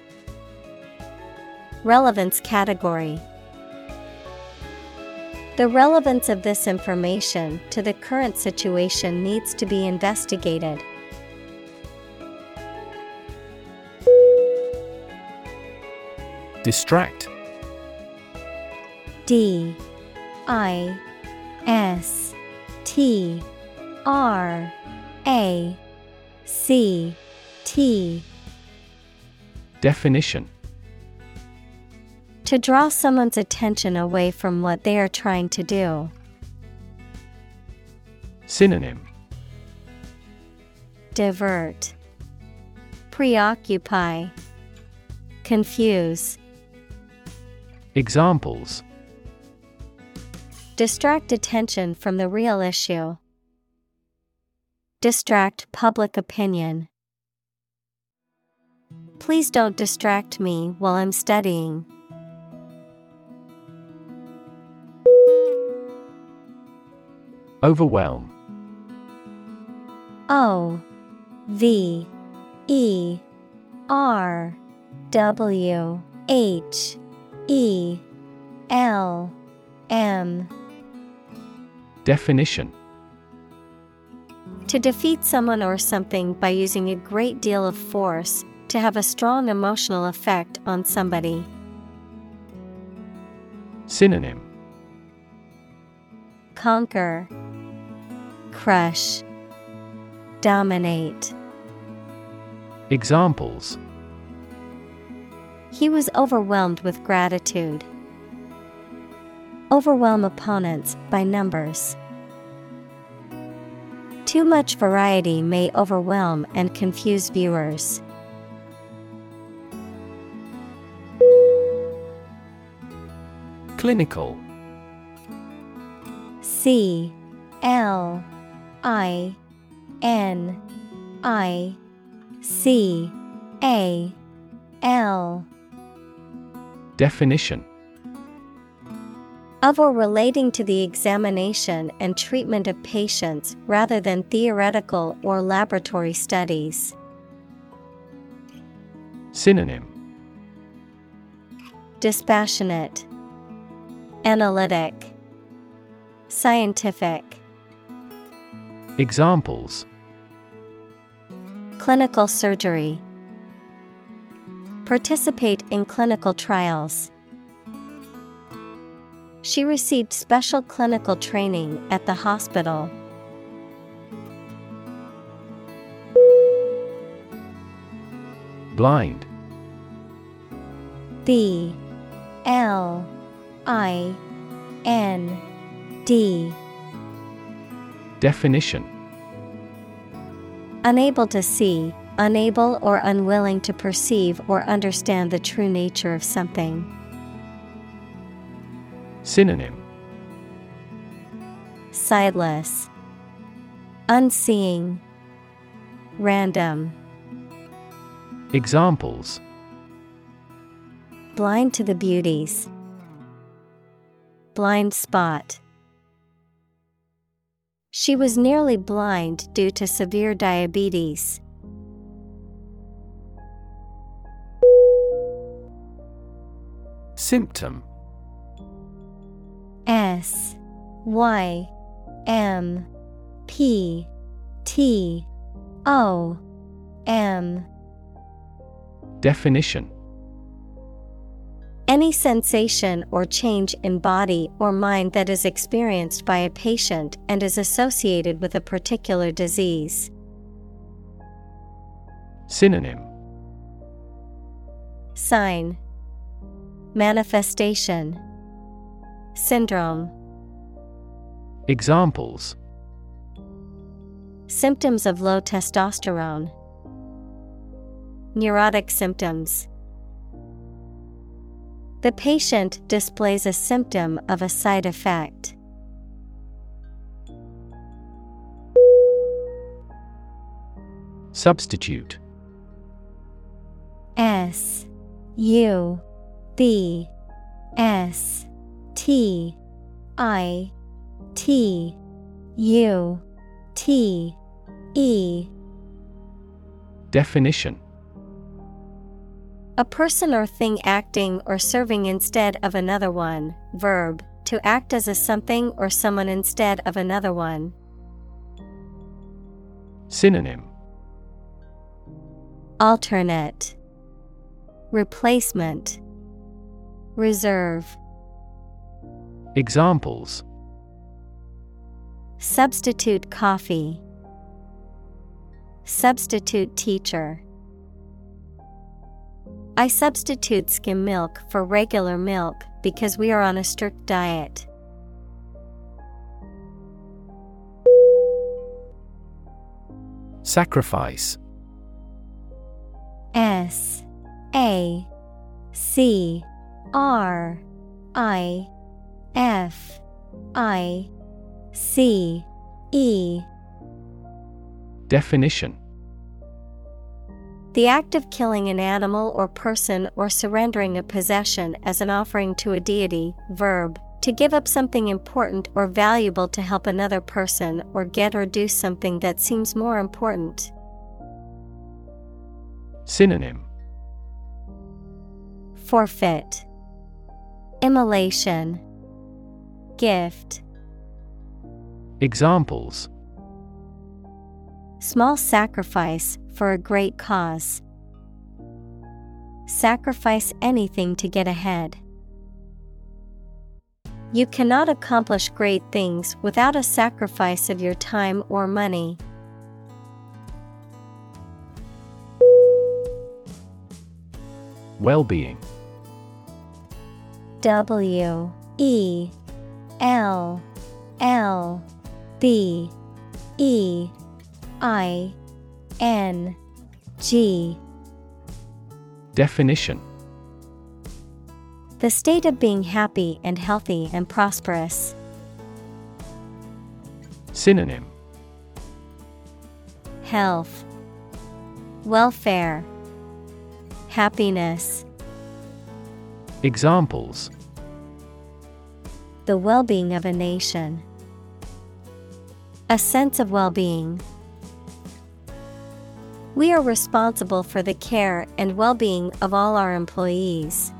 Relevance category. The relevance of this information to the current situation needs to be investigated. Distract. D. I. S. T. R. A. C. T. Definition To draw someone's attention away from what they are trying to do. Synonym Divert, Preoccupy, Confuse. Examples Distract attention from the real issue. Distract public opinion. Please don't distract me while I'm studying. Overwhelm. O V E R W H E L M. Definition. To defeat someone or something by using a great deal of force, to have a strong emotional effect on somebody. Synonym. Conquer, Crush, Dominate. Examples He was overwhelmed with gratitude. Overwhelm opponents by numbers. Too much variety may overwhelm and confuse viewers. Clinical C L I N I C A L. Definition. Of or relating to the examination and treatment of patients rather than theoretical or laboratory studies. Synonym. Dispassionate, Analytic, Scientific. Examples. Clinical surgery. Participate in clinical trials. She received special clinical training at the hospital. Blind. B. L. I. N. D. Definition Unable to see, unable or unwilling to perceive or understand the true nature of something. Synonym. Sightless, Unseeing, Random, Examples. Blind to the beauties, Blind spot. She was nearly blind due to severe diabetes. Symptom. S Y M P T O M. Definition Any sensation or change in body or mind that is experienced by a patient and is associated with a particular disease. Synonym Sign Manifestation Syndrome Examples Symptoms of low testosterone. Neurotic symptoms. The patient displays a symptom of a side effect. Substitute. S U B S T I T U T E. Definition. A person or thing acting or serving instead of another one. Verb to act as a something or someone instead of another one. Synonym. Alternate. Replacement. Reserve. Examples. Substitute coffee. Substitute teacher I substitute skim milk for regular milk because we are on a strict diet. Sacrifice. S A C R I F I C E. Definition The act of killing an animal or person or surrendering a possession as an offering to a deity. Verb to give up something important or valuable to help another person or get or do something that seems more important. Synonym Forfeit Immolation Gift Examples Small sacrifice for a great cause. Sacrifice anything to get ahead. You cannot accomplish great things without a sacrifice of your time or money. Well-being W E L L B E I N G Definition The state of being happy and healthy and prosperous. Synonym Health, Welfare, Happiness. Examples The well being of a nation. A sense of well being. We are responsible for the care and well being of all our employees.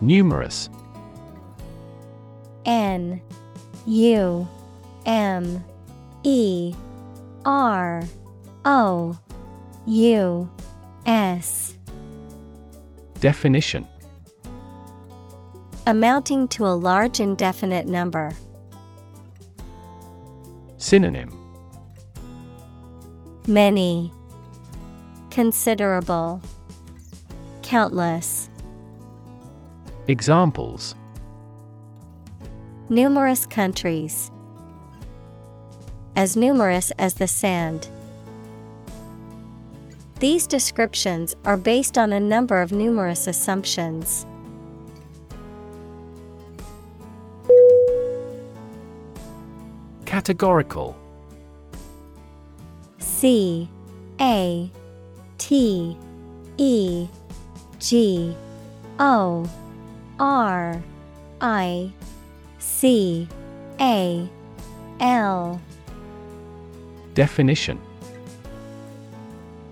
Numerous N U M E R O U S Definition Amounting to a large indefinite number. Synonym Many. Considerable. Countless. Examples Numerous countries. As numerous as the sand. These descriptions are based on a number of numerous assumptions. Categorical. C A T E G O R I C A L. Definition.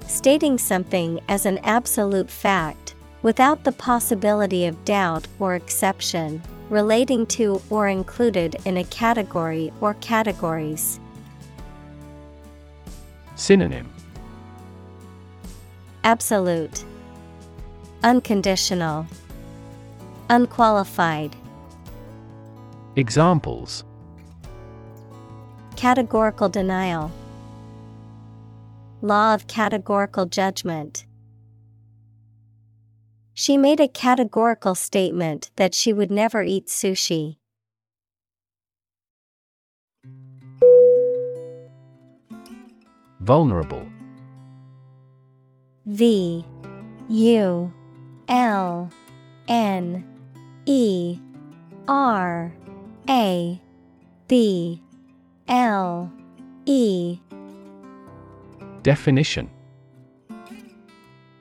Stating something as an absolute fact, without the possibility of doubt or exception, relating to or included in a category or categories. Synonym Absolute, Unconditional, Unqualified. Examples Categorical denial. Law of categorical judgment. She made a categorical statement that she would never eat sushi. Vulnerable. V U L N E R A B L E. Definition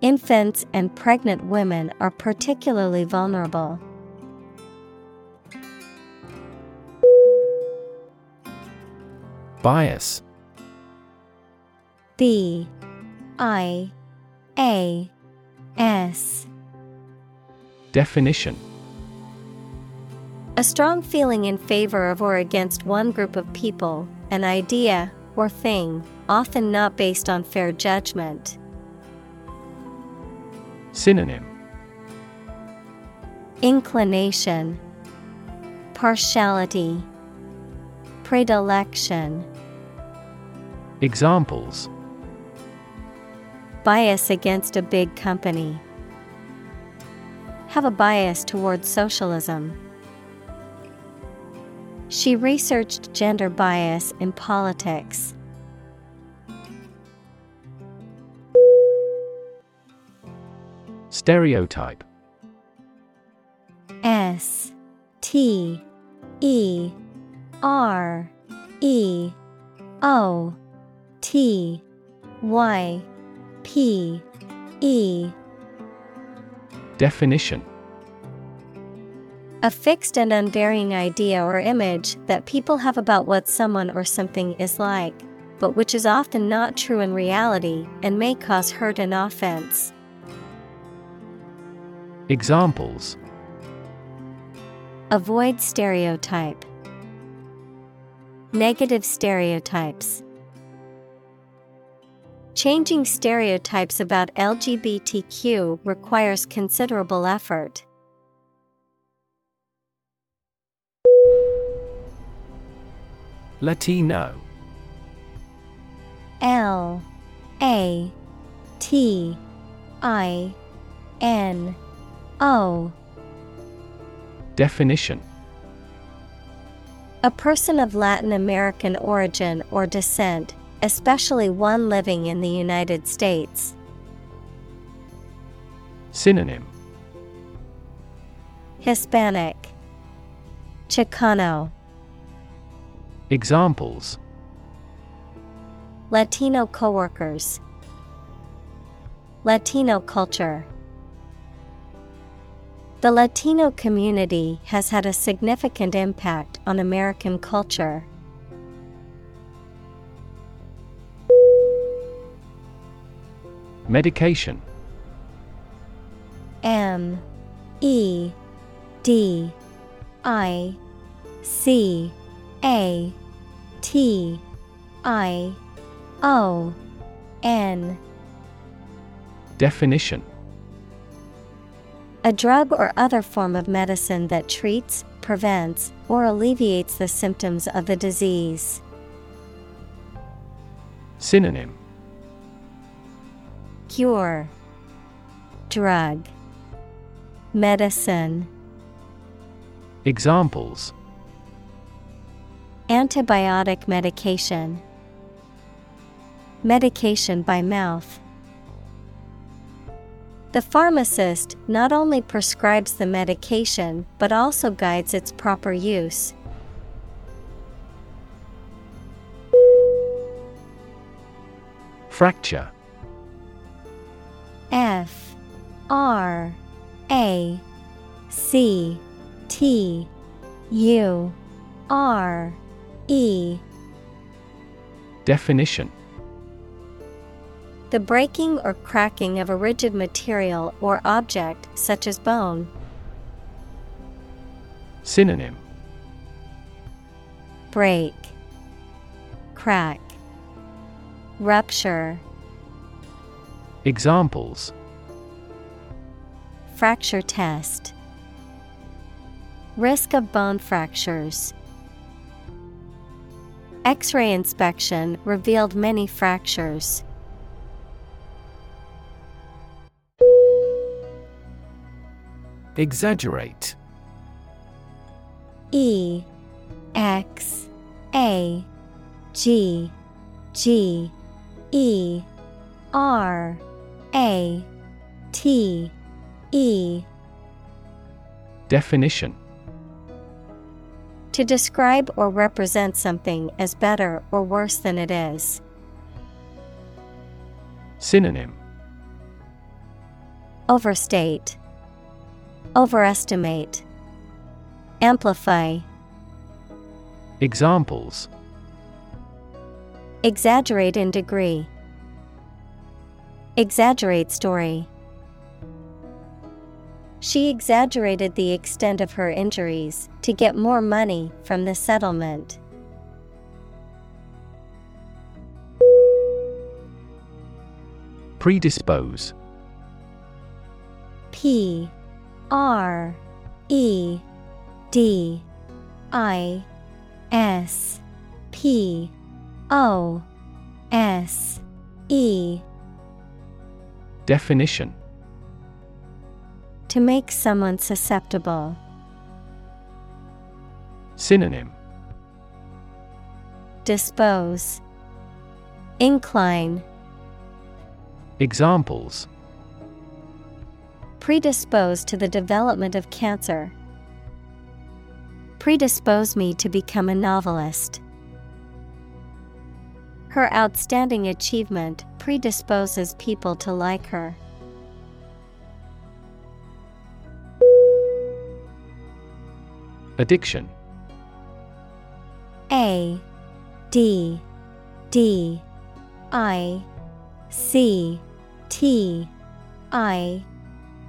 Infants and pregnant women are particularly vulnerable. Bias B I A S Definition A strong feeling in favor of or against one group of people, an idea, or thing, often not based on fair judgment. Synonym Inclination, Partiality, Predilection. Examples Bias against a big company. Have a bias towards socialism. She researched gender bias in politics. Stereotype. S T E R E O T Y P E. Definition. A fixed and unvarying idea or image that people have about what someone or something is like, but which is often not true in reality and may cause hurt and offense. Examples Avoid stereotype. Negative stereotypes. Changing stereotypes about LGBTQ requires considerable effort. Latino L A T I N O Definition. A person of Latin American origin or descent, especially one living in the United States. Synonym. Hispanic. Chicano. Examples. Latino coworkers. Latino culture The Latino community has had a significant impact on American culture. Medication. M E D I C A T I O N. Definition A drug or other form of medicine that treats, prevents, or alleviates the symptoms of the disease. Synonym. Cure. Drug. Medicine. Examples. Antibiotic medication. Medication by mouth The pharmacist not only prescribes the medication but also guides its proper use. Fracture. F R A C T U R E. Definition The breaking or cracking of a rigid material or object such as bone. Synonym Break, Crack, Rupture. Examples Fracture test. Risk of bone fractures. X ray inspection revealed many fractures. Exaggerate. E X A G G E R A T E. Definition. To describe or represent something as better or worse than it is. Synonym. Overstate, Overestimate, Amplify. Examples Exaggerate in degree. Exaggerate story. She exaggerated the extent of her injuries to get more money from the settlement. Predispose P R E D I S P O S E Definition To make someone susceptible. Synonym Dispose. Incline. Examples Predispose to the development of cancer. Predispose me to become a novelist. Her outstanding achievement predisposes people to like her. Addiction A D D I C T I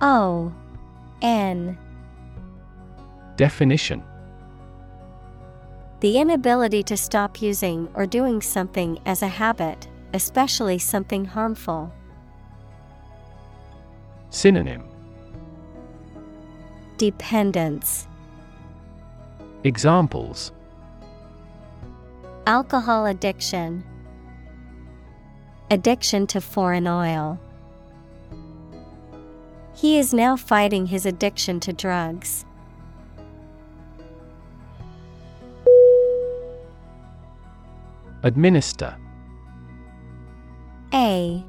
O N Definition The inability to stop using or doing something as a habit, especially something harmful. Synonym Dependence. Examples Alcohol addiction. Addiction to foreign oil. He is now fighting his addiction to drugs. Administer. A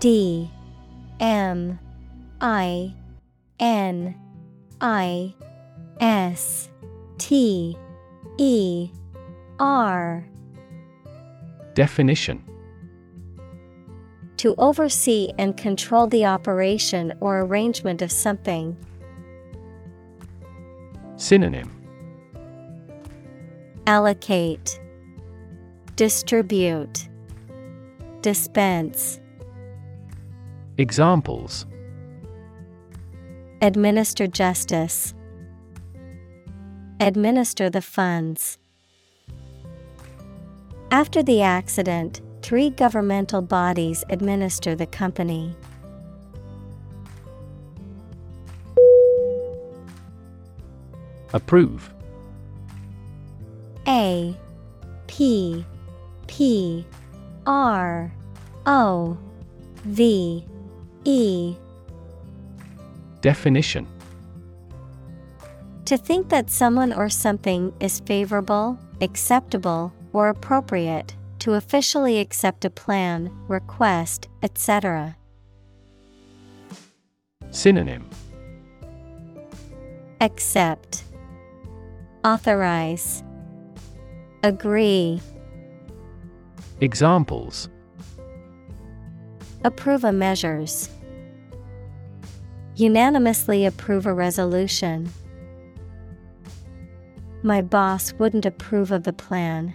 D M I N I S T E R. Definition To oversee and control the operation or arrangement of something. Synonym Allocate, Distribute, Dispense. Examples Administer justice. Administer the funds. After the accident, three governmental bodies administer the company. Approve. A P P R O V E. Definition. To think that someone or something is favorable, acceptable, or appropriate, to officially accept a plan, request, etc. Synonym Accept, Authorize, Agree, Examples Approve a measures. Unanimously approve a resolution. My boss wouldn't approve of the plan.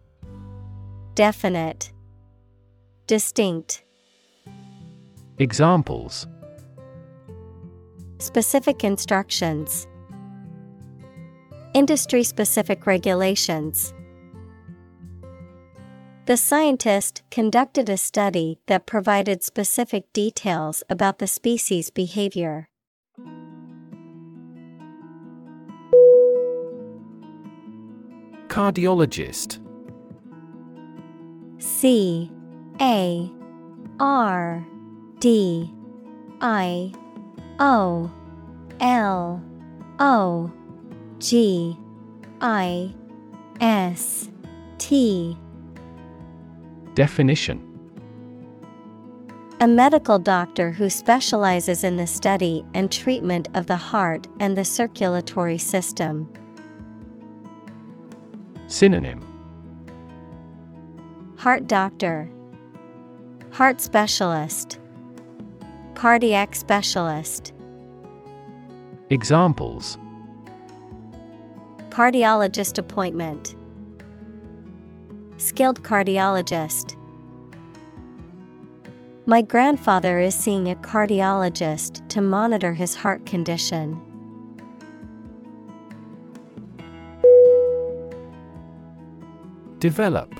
Definite, Distinct. Examples Specific instructions, Industry specific regulations. The scientist conducted a study that provided specific details about the species' behavior. Cardiologist C A R D I O L O G I S T Definition A medical doctor who specializes in the study and treatment of the heart and the circulatory system. Synonym Heart doctor, Heart specialist, Cardiac specialist. Examples Cardiologist appointment, Skilled cardiologist. My grandfather is seeing a cardiologist to monitor his heart condition. Develop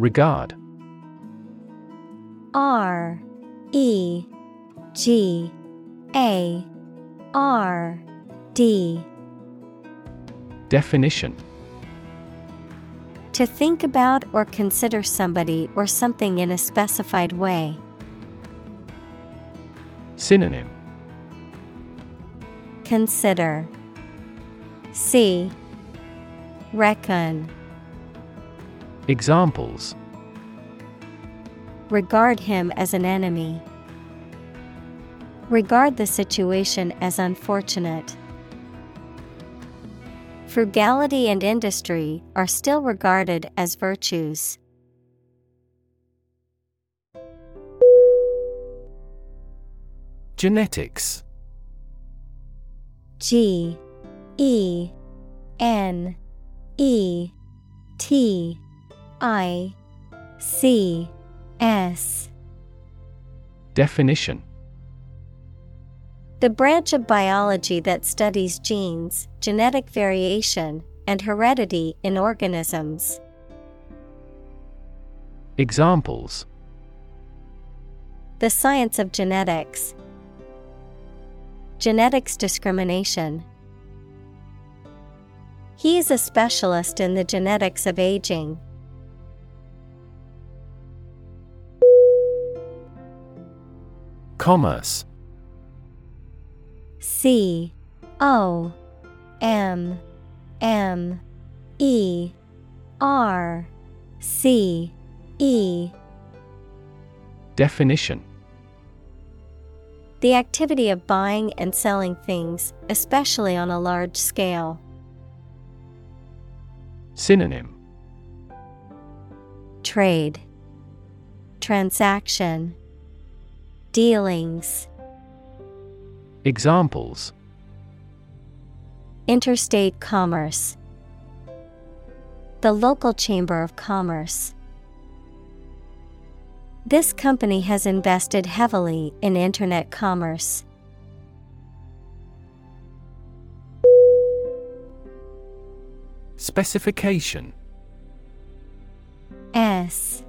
Regard. R E G A R D. Definition. To think about or consider somebody or something in a specified way. Synonym. Consider. See Reckon Examples Regard him as an enemy. Regard the situation as unfortunate. Frugality and industry are still regarded as virtues. Genetics G E N E T I C S Definition The branch of biology that studies genes, genetic variation, and heredity in organisms. Examples The science of genetics. Genetics discrimination. He is a specialist in the genetics of aging. Commerce. C O M M E R C E. Definition. The activity of buying and selling things, especially on a large scale. Synonym. Trade. Transaction Dealings Examples Interstate commerce The local chamber of commerce. This company has invested heavily in internet commerce. Specification S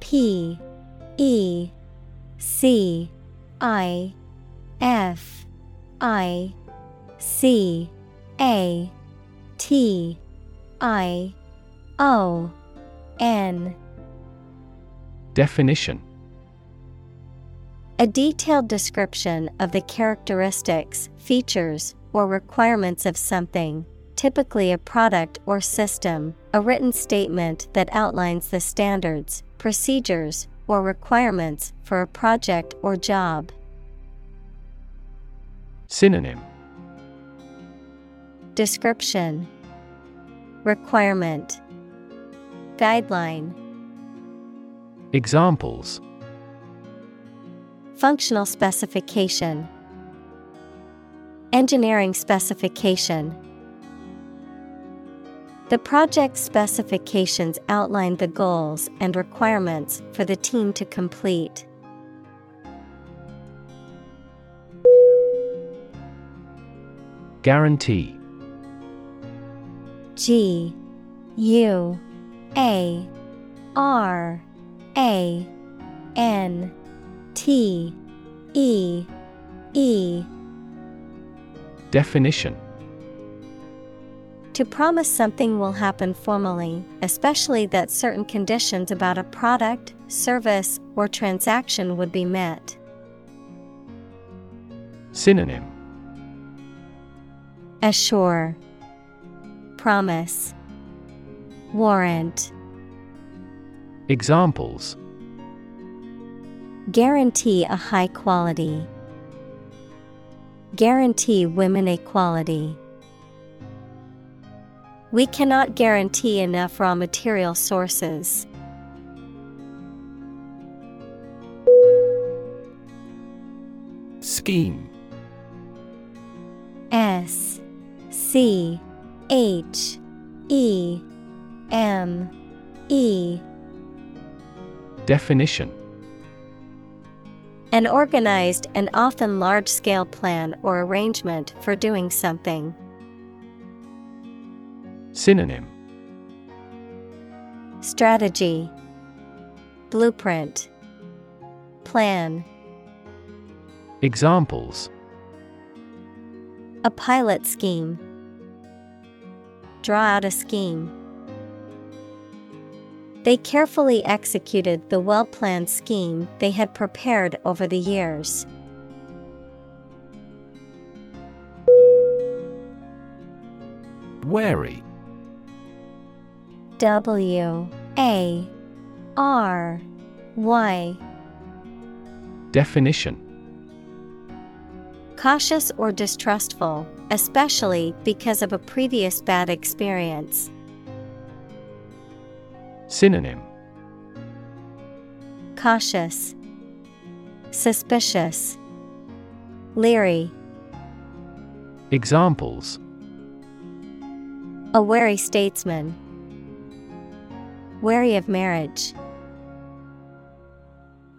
P E C I F I C A T I O N. Definition. A detailed description of the characteristics, features, or requirements of something, typically a product or system, a written statement that outlines the standards, procedures, or requirements for a project or job. Synonym. Description. Requirement. Guideline. Examples. Functional specification. Engineering specification The project specifications outline the goals and requirements for the team to complete. Guarantee. G U A R A N T E E. Definition To promise something will happen formally, especially that certain conditions about a product, service, or transaction would be met. Synonym Assure, Promise, Warrant, Examples Guarantee a high quality. Guarantee women equality. We cannot guarantee enough raw material sources. Scheme S C H E M E Definition An organized and often large scale plan or arrangement for doing something. Synonym Strategy Blueprint Plan Examples A pilot scheme. Draw out a scheme. They carefully executed the well planned scheme they had prepared over the years. Wary W A R Y. Definition. Cautious or distrustful, especially because of a previous bad experience. Synonym. Cautious, Suspicious, Leery, Examples. A wary statesman, wary of marriage.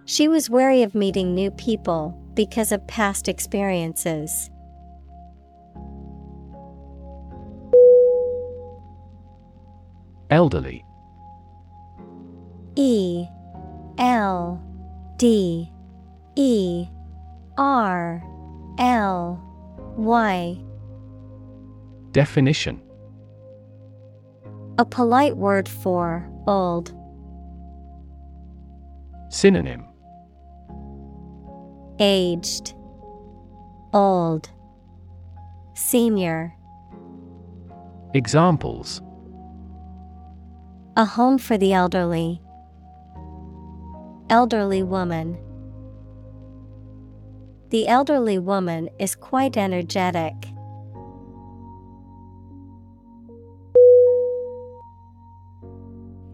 She was wary of meeting new people because of past experiences. Elderly E L D E R L Y Definition A polite word for old. Synonym Aged, Old, Senior. Examples A home for the elderly. Elderly woman. The elderly woman is quite energetic.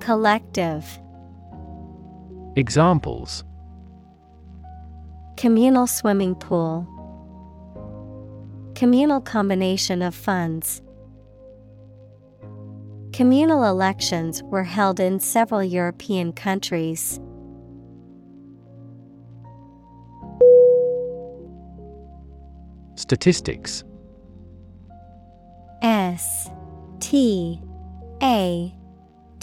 Collective. Examples Communal swimming pool. Communal combination of funds. Communal elections were held in several European countries. Statistics S T A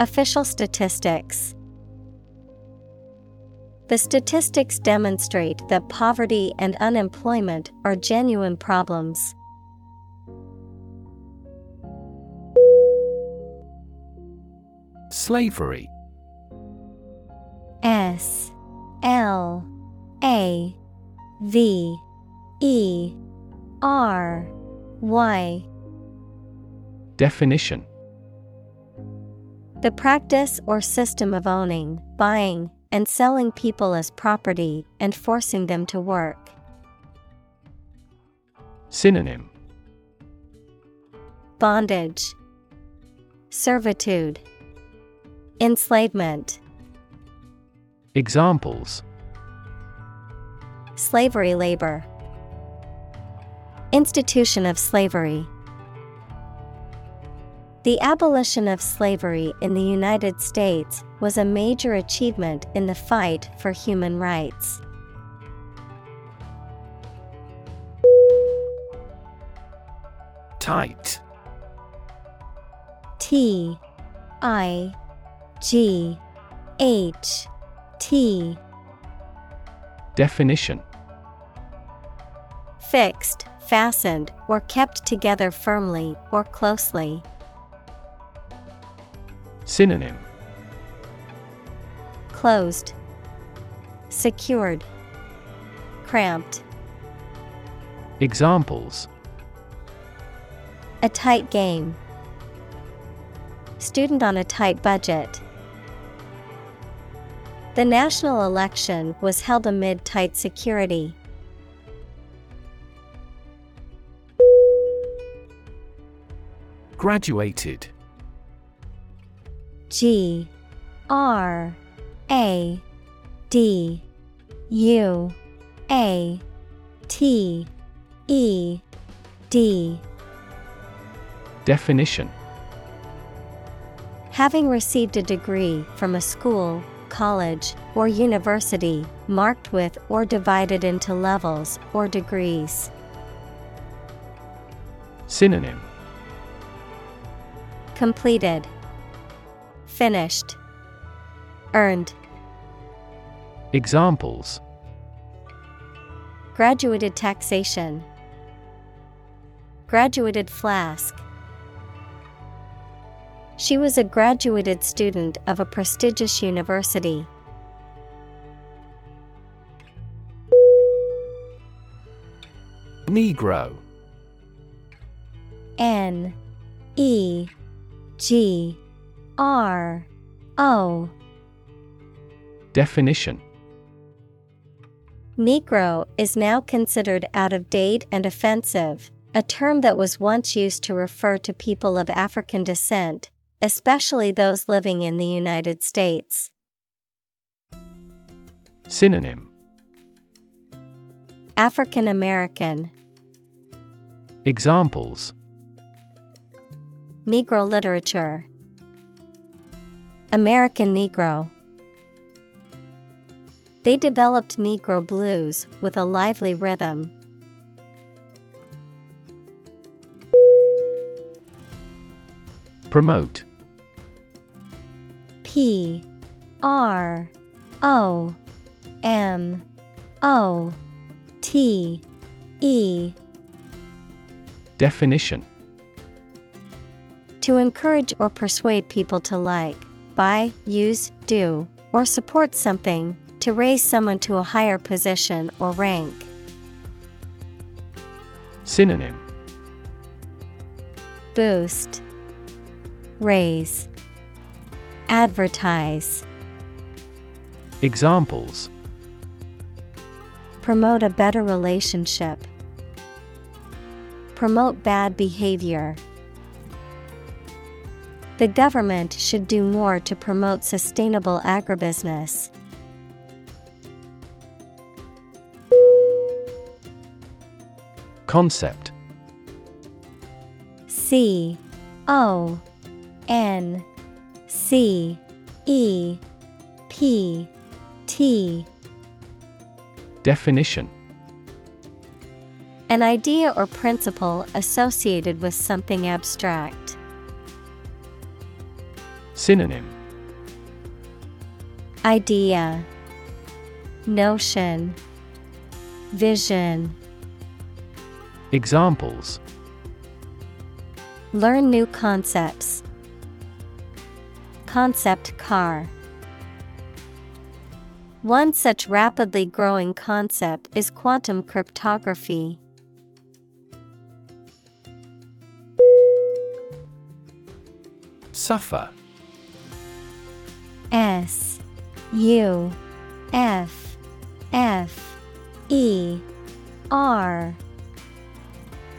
Official statistics. The statistics demonstrate that poverty and unemployment are genuine problems. Slavery. S. L. A. V. E. R. Y. Definition The practice or system of owning, buying, and selling people as property and forcing them to work. Synonym. Bondage, Servitude, Enslavement, Examples. Slavery labor, Institution of slavery. The abolition of slavery in the United States was a major achievement in the fight for human rights. Tight T I G H T Definition Fixed, fastened, or kept together firmly or closely. Synonym Closed, Secured, Cramped. Examples A tight game. Student on a tight budget. The national election was held amid tight security. Graduated G R A D U A T E D. Definition. Having received a degree from a school, college, or university, marked with or divided into levels or degrees. Synonym. Completed, Finished, Earned. Examples Graduated taxation, Graduated flask. She was a graduated student of a prestigious university. Negro N E G R O. Definition. Negro is now considered out of date and offensive, a term that was once used to refer to people of African descent, especially those living in the United States. Synonym. African American, Examples. Negro literature, American Negro. They developed Negro blues with a lively rhythm. Promote P R O M O T E Definition To encourage or persuade people to like, buy, use, do, or support something, to raise someone to a higher position or rank. Synonym Boost, Raise, Advertise. Examples Promote a better relationship. Promote bad behavior. The government should do more to promote sustainable agribusiness. Concept C O N C E P T Definition An idea or principle associated with something abstract. Synonym Idea Notion Vision Examples Learn new concepts. Concept car. One such rapidly growing concept is quantum cryptography. Suffer S U F F E R.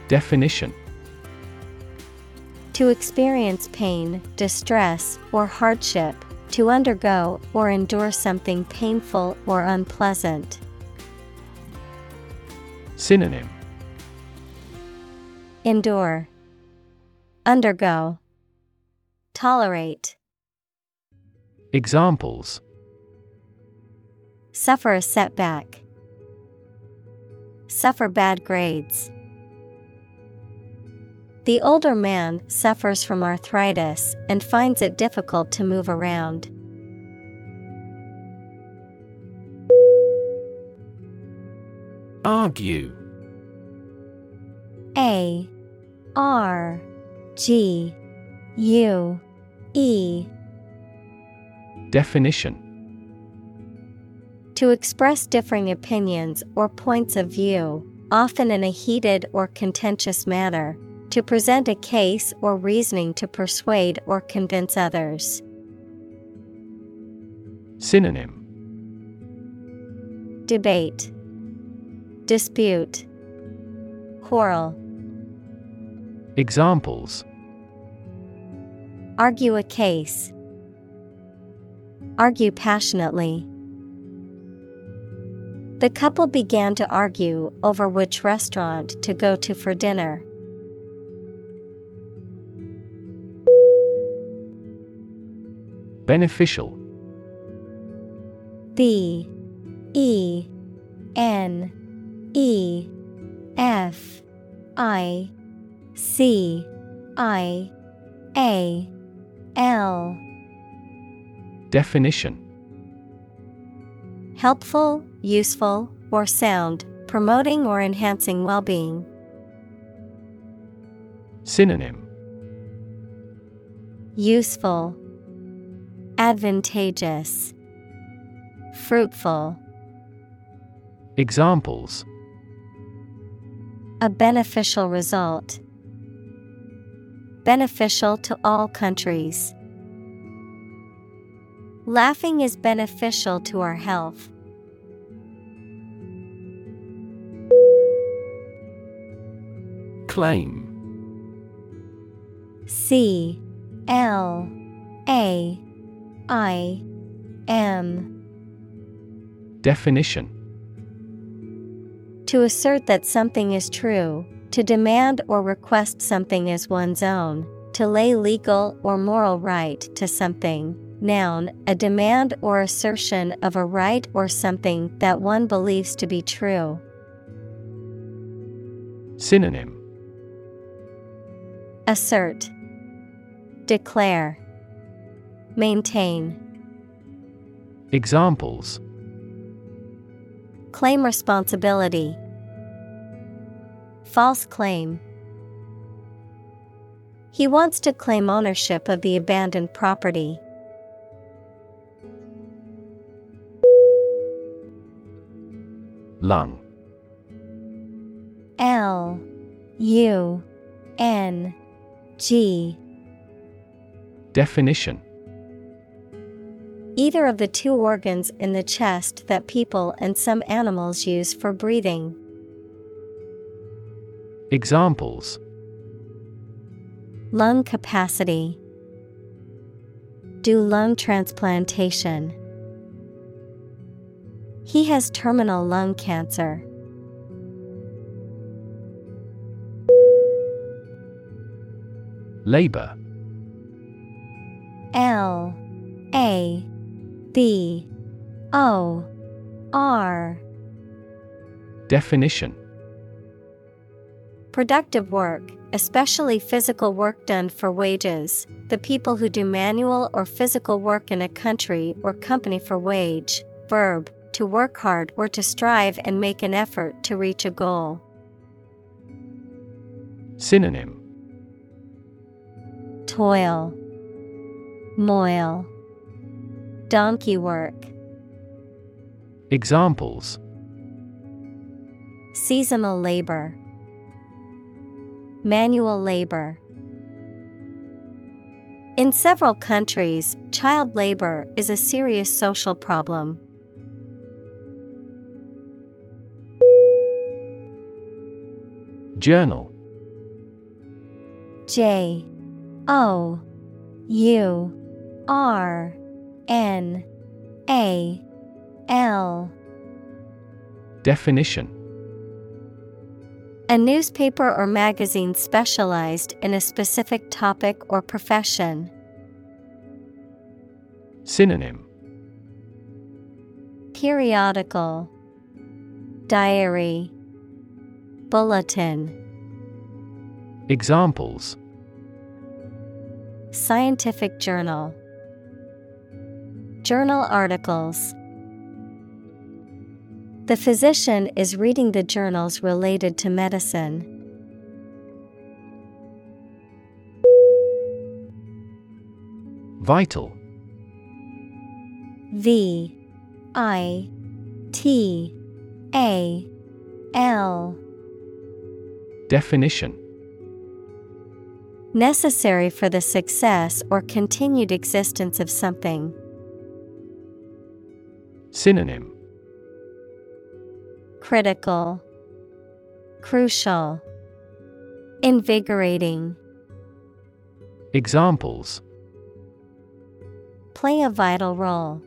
Definition. To experience pain, distress, or hardship, to undergo or endure something painful or unpleasant. Synonym. Endure, Undergo, Tolerate, Examples. Suffer a setback, Suffer bad grades. The older man suffers from arthritis and finds it difficult to move around. Argue. A. R. G. U. E Definition To express differing opinions or points of view, often in a heated or contentious manner, to present a case or reasoning to persuade or convince others. Synonym Debate, Dispute, Quarrel. Examples Argue a case. Argue passionately. The couple began to argue over which restaurant to go to for dinner. Beneficial. B. E. N. E. F. I. C. I. A. L Definition Helpful, useful, or sound, promoting or enhancing well being. Synonym Useful, Advantageous, Fruitful. Examples A beneficial result. Beneficial to all countries. Laughing is beneficial to our health. Claim C L A I M Definition To assert that something is true, to demand or request something as one's own, to lay legal or moral right to something. Noun, a demand or assertion of a right or something that one believes to be true. Synonym Assert, Declare, Maintain. Examples Claim responsibility. False claim. He wants to claim ownership of the abandoned property. Lung. L U N G. Definition Either of the two organs in the chest that people and some animals use for breathing. Examples Lung capacity. Do lung transplantation. He has terminal lung cancer. Labor. L A B O R. Definition. Productive work, especially physical work done for wages, the people who do manual or physical work in a country or company for wage, verb, to work hard or to strive and make an effort to reach a goal. Synonym Toil, Moil, Donkey work, Examples Seasonal labor, Manual labor. In several countries, child labor is a serious social problem. Journal. J O U R N A L. Definition. A newspaper or magazine specialized in a specific topic or profession. Synonym. Periodical. Diary Bulletin. Examples. Scientific Journal. Journal articles. The physician is reading the journals related to medicine. Vital. V I T A L Definition Necessary for the success or continued existence of something. Synonym Critical, Crucial, Invigorating. Examples Play a vital role.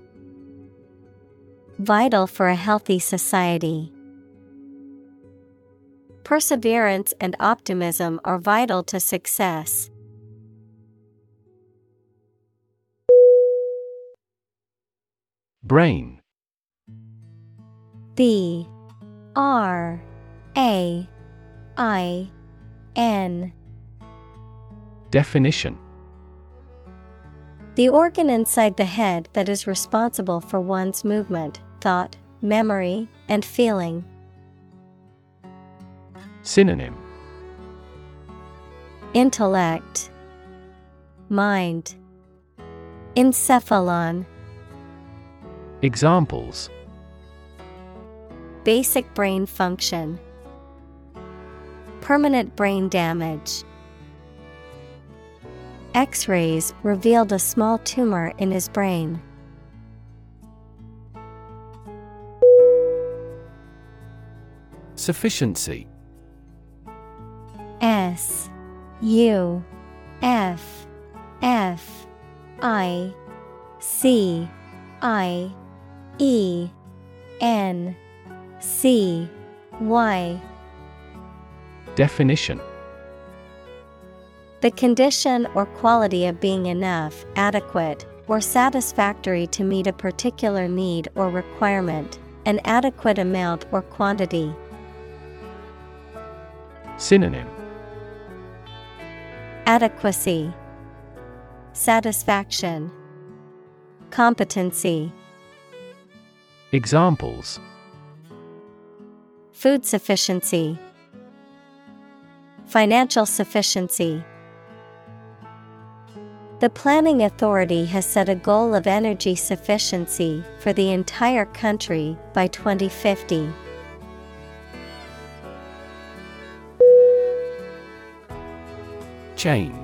Vital for a healthy society. Perseverance and optimism are vital to success. Brain. B. R. A. I. N. Definition. The organ inside the head that is responsible for one's movement, thought, memory, and feeling. Synonym Intellect, Mind, Encephalon. Examples Basic brain function. Permanent brain damage. X rays revealed a small tumor in his brain. Sufficiency S U F F I C I E N C Y. Definition. The condition or quality of being enough, adequate, or satisfactory to meet a particular need or requirement, an adequate amount or quantity. Synonym Adequacy, Satisfaction, Competency. Examples Food sufficiency, Financial sufficiency. The planning authority has set a goal of energy sufficiency for the entire country by 2050. Chain.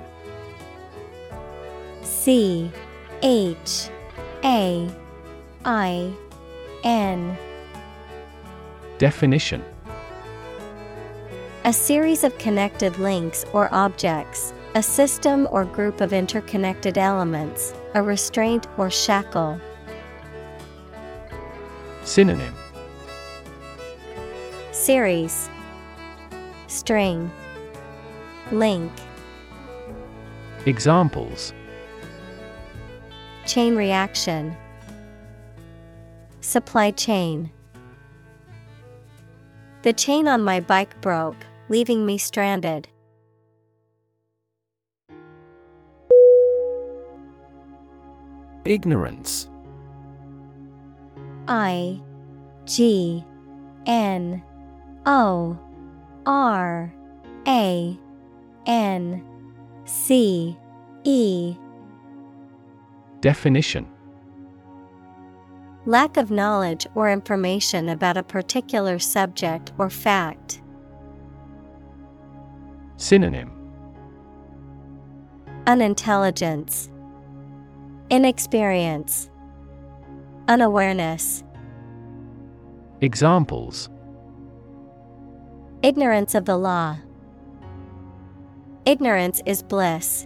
C H A I N. Definition. A series of connected links or objects, a system or group of interconnected elements, a restraint or shackle. Synonym. Series. String. Link Examples. Chain reaction. Supply chain. The chain on my bike broke, leaving me stranded. Ignorance. I G N O R A N C E. Definition. Lack of knowledge or information about a particular subject or fact. Synonym. Unintelligence, Inexperience, Unawareness, Examples. Ignorance of the law. Ignorance is bliss.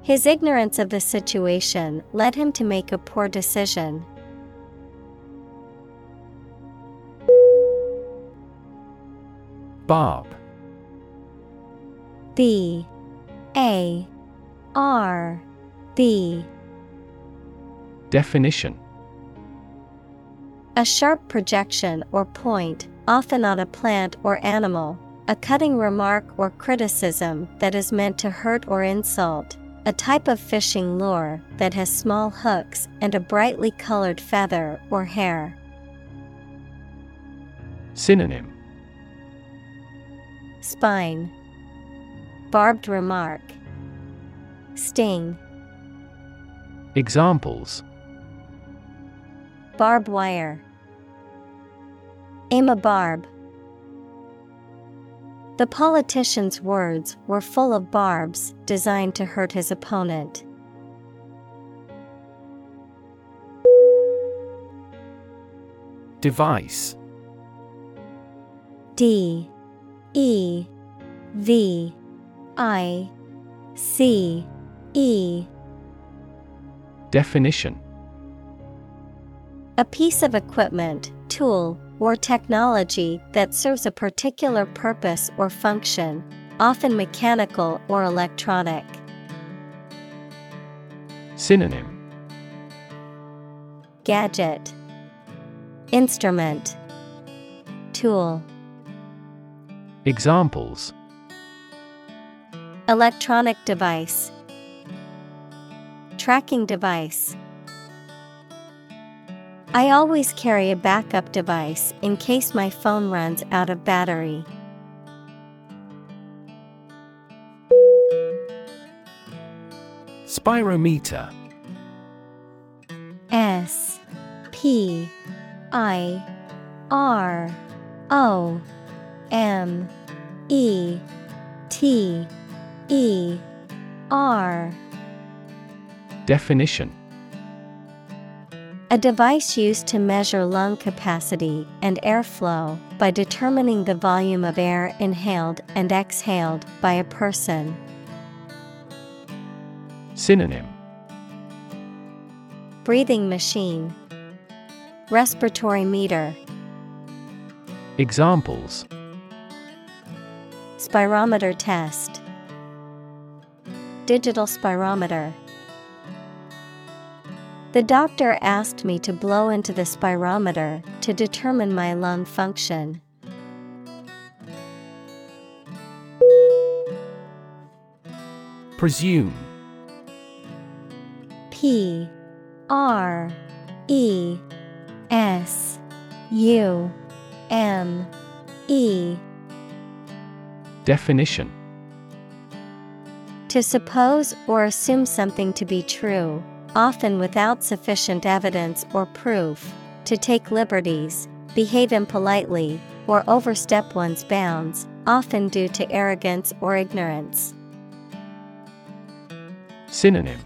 His ignorance of the situation led him to make a poor decision. Bob. B. A. R. B. Definition. A sharp projection or point, often on a plant or animal, a cutting remark or criticism that is meant to hurt or insult, a type of fishing lure that has small hooks and a brightly colored feather or hair. Synonym. Spine. Barbed remark. Sting. Examples. Barb wire. Aim a barb The politician's words were full of barbs designed to hurt his opponent. Device. D. E. V. I. C. E. Definition. A piece of equipment, tool, or technology that serves a particular purpose or function, often mechanical or electronic. Synonym. Gadget. Instrument. Tool. Examples. Electronic device. Tracking device I always carry a backup device in case my phone runs out of battery. Spirometer. S P I R O M E T E R. Definition A device used to measure lung capacity and airflow by determining the volume of air inhaled and exhaled by a person. Synonym. Breathing machine, Respiratory meter, Examples. Spirometer test, Digital spirometer. The doctor asked me to blow into the spirometer to determine my lung function. Presume. P. R. E. S. U. M. E. Definition. To suppose or assume something to be true, often without sufficient evidence or proof, to take liberties, behave impolitely, or overstep one's bounds, often due to arrogance or ignorance. Synonym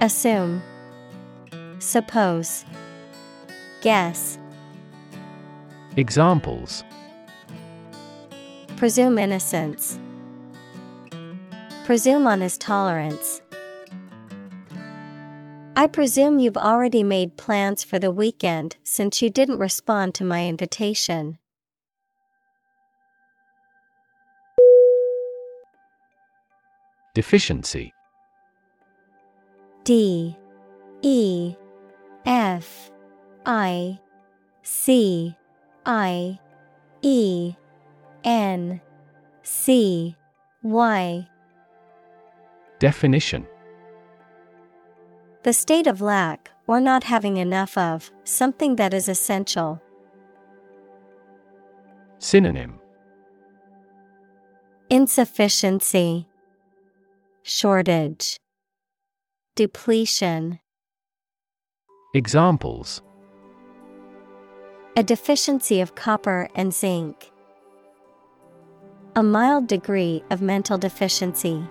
Assume, Suppose, Guess. Examples Presume innocence. Presume on his tolerance. I presume you've already made plans for the weekend since you didn't respond to my invitation. Deficiency. D. E. F. I. C. I. E. N. C. Y. Definition The state of lack, or not having enough of, something that is essential. Synonym Insufficiency, Shortage, Depletion. Examples A deficiency of copper and zinc. A mild degree of mental deficiency.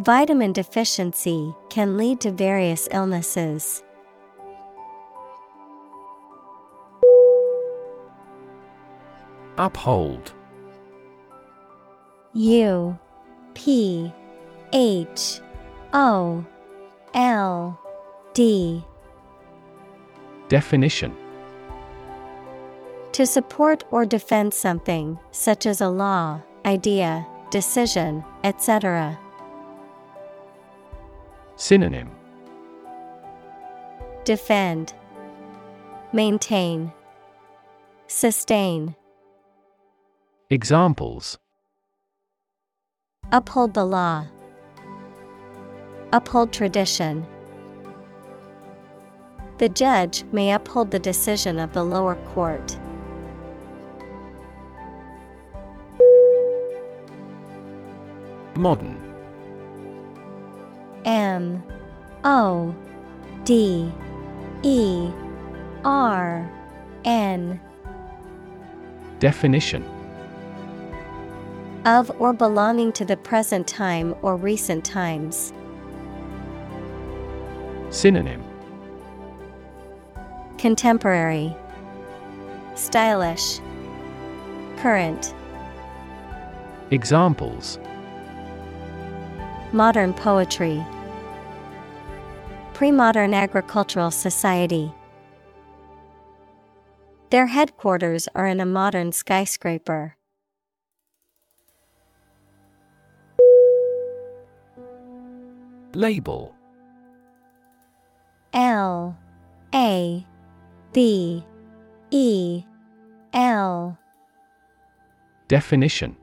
Vitamin deficiency can lead to various illnesses. Uphold U P H O L D Definition To support or defend something, such as a law, idea, decision, etc. Synonym Defend, Maintain, Sustain. Examples Uphold the law. Uphold tradition. The judge may uphold the decision of the lower court. Modern M O D E R N. Definition. Of or belonging to the present time or recent times. Synonym. Contemporary, Stylish, Current, Examples Modern poetry, Pre-modern agricultural society. Their headquarters are in a modern skyscraper. Label. L. A. B. E. L. Definition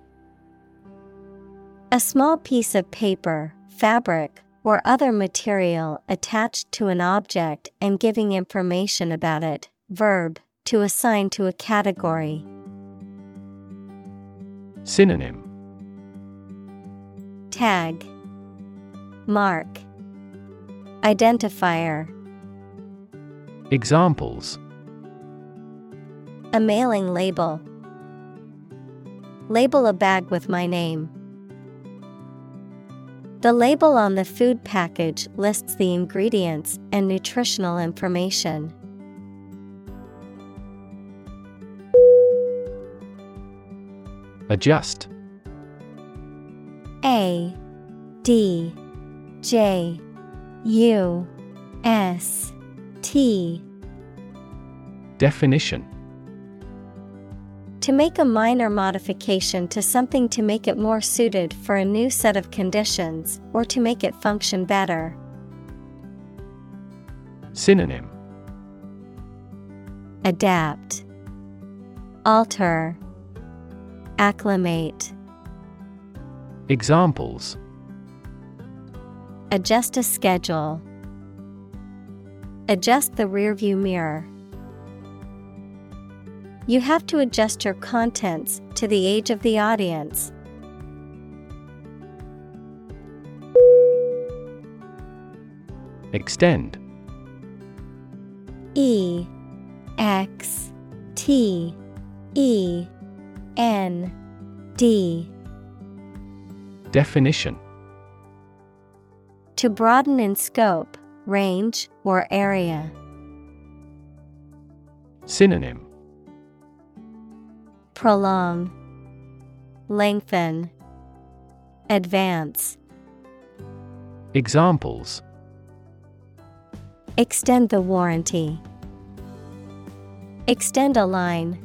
A small piece of paper, fabric, or other material attached to an object and giving information about it. Verb, to assign to a category. Synonym Tag, Mark, Identifier. Examples A mailing label. Label a bag with my name. The label on the food package lists the ingredients and nutritional information. Adjust. A D J U S T. Definition To make a minor modification to something to make it more suited for a new set of conditions or to make it function better. Synonym Adapt, Alter, Acclimate. Examples Adjust a schedule. Adjust the rearview mirror. You have to adjust your contents to the age of the audience. Extend E X T E N D Definition To broaden in scope, range, or area. Synonym Prolong, Lengthen, Advance. Examples Extend the warranty. Extend a line.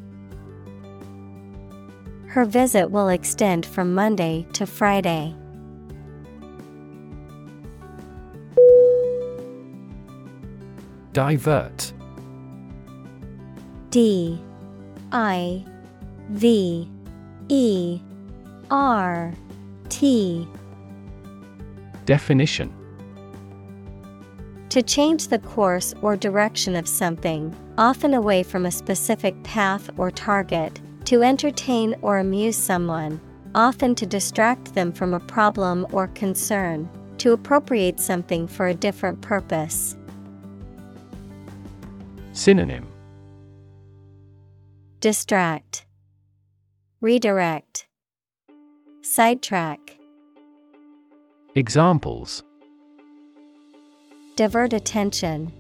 Her visit will extend from Monday to Friday. Divert. D I V E R T. Definition. To change the course or direction of something, often away from a specific path or target, to entertain or amuse someone, often to distract them from a problem or concern, to appropriate something for a different purpose. Synonym. Distract, Redirect, Sidetrack, Examples Divert attention,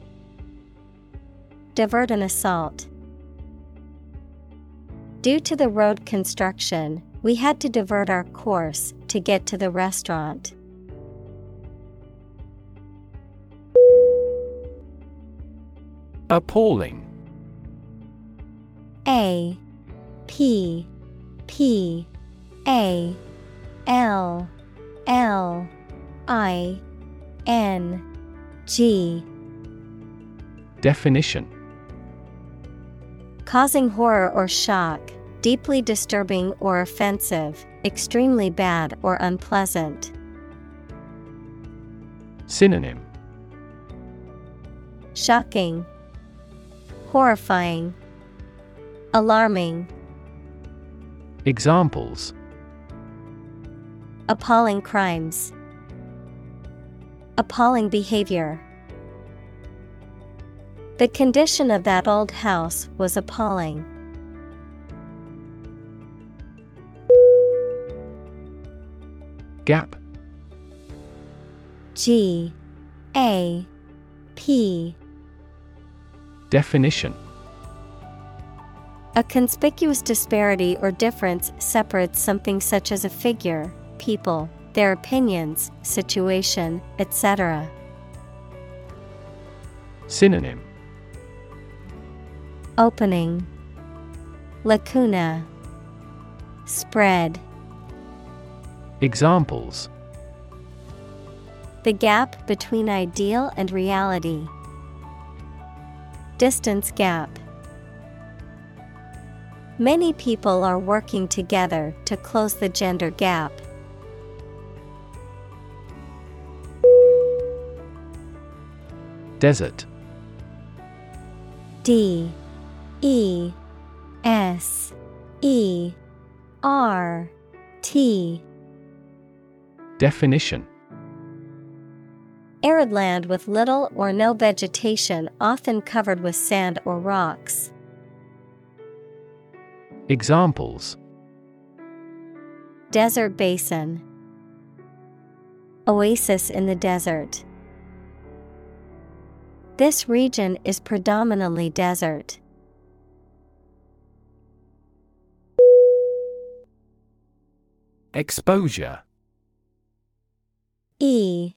Divert an assault. Due to the road construction, we had to divert our course to get to the restaurant. Appalling. A P P A L L I N G Definition. Causing horror or shock, deeply disturbing or offensive, extremely bad or unpleasant. Synonym. Shocking, Horrifying, Alarming, Examples Appalling crimes, Appalling behavior. The condition of that old house was appalling. Gap. G A P Definition A conspicuous disparity or difference separates something such as a figure, people, their opinions, situation, etc. Synonym Opening Lacuna Spread Examples The gap between ideal and reality. Distance gap. Many people are working together to close the gender gap. Desert. D. E. S. E. R. T. Definition. Arid land with little or no vegetation, often covered with sand or rocks. Examples Desert basin, Oasis in the desert. This region is predominantly desert. Exposure E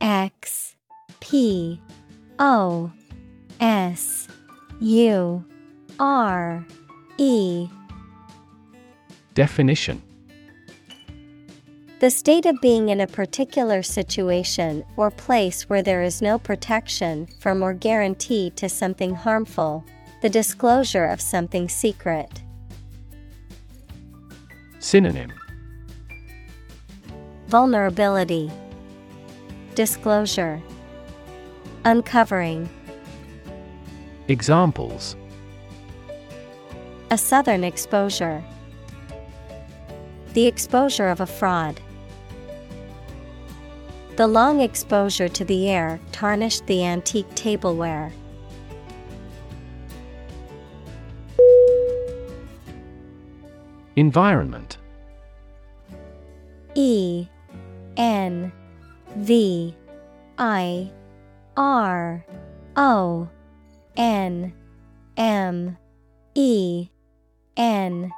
X P O S U R E Definition The state of being in a particular situation or place where there is no protection from or guarantee to something harmful, the disclosure of something secret. Synonym Vulnerability, Disclosure, Uncovering. Examples A southern exposure. The exposure of a fraud. The long exposure to the air tarnished the antique tableware. Environment E N V I R O N M E N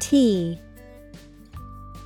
T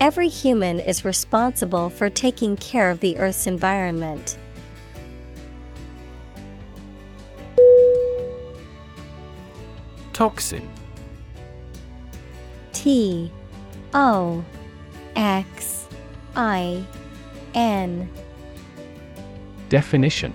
Every human is responsible for taking care of the Earth's environment. Toxin. T O X I N. Definition.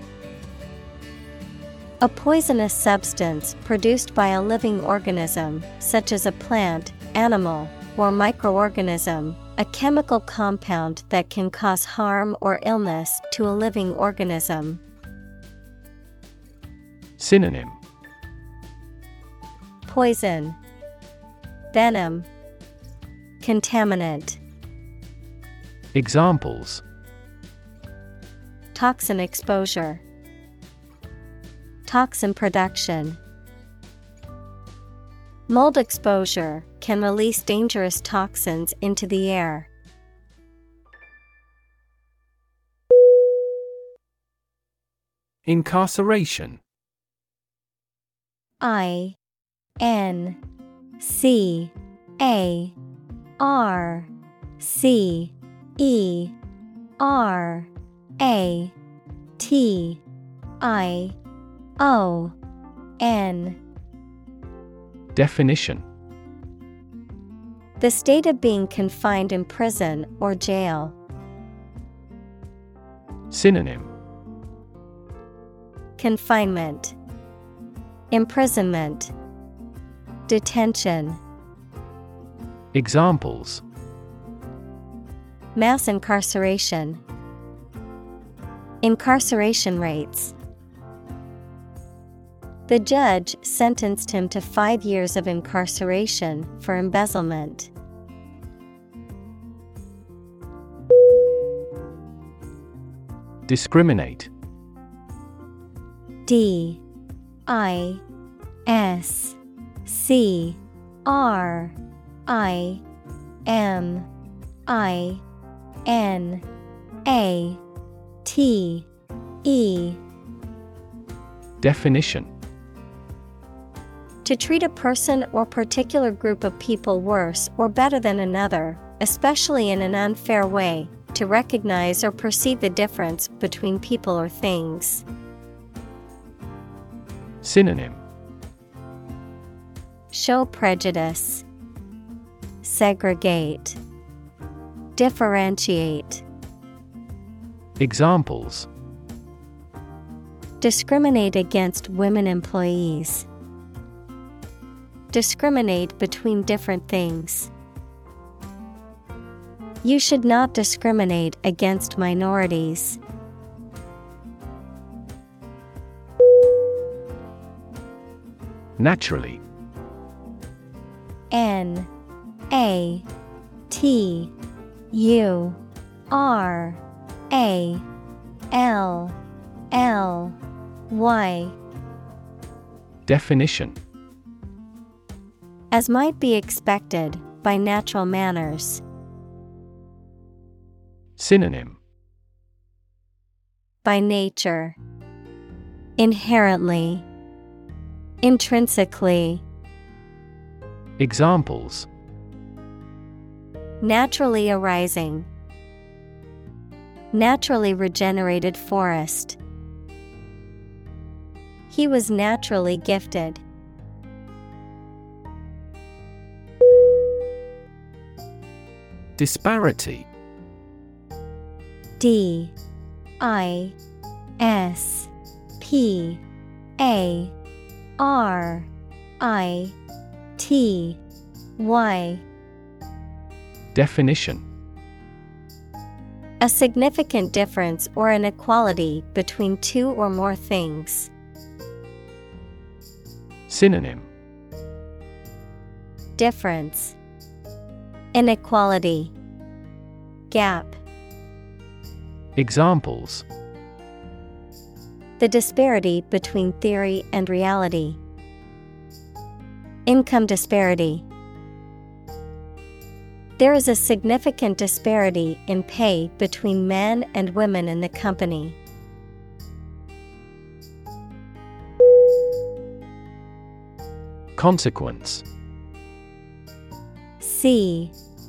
A poisonous substance produced by a living organism, such as a plant, animal, or microorganism, a chemical compound that can cause harm or illness to a living organism. Synonym. Poison, Venom, Contaminant, Examples. Toxin exposure, Toxin production. Mold exposure can release dangerous toxins into the air. Incarceration I N C A R C E R A T I O N Definition. The state of being confined in prison or jail. Synonym. Confinement, Imprisonment, Detention, Examples. Mass incarceration, Incarceration rates. The judge sentenced him to five years of incarceration for embezzlement. Discriminate. D I S C R I M I N A T E. Definition To treat a person or particular group of people worse or better than another, especially in an unfair way, to recognize or perceive the difference between people or things. Synonym. Show prejudice, segregate, differentiate, Examples. Discriminate against women employees, discriminate between different things. You should not discriminate against minorities. Naturally N A T U R A L L Y Definition As might be expected by natural manners. Synonym By nature. Inherently. Intrinsically. Examples Naturally arising. Naturally regenerated forest. He was naturally gifted. Disparity. D I S P A R I T Y. Definition. A significant difference or inequality between two or more things. Synonym. Difference Inequality Gap Examples The disparity between theory and reality. Income disparity. There is a significant disparity in pay between men and women in the company. Consequence C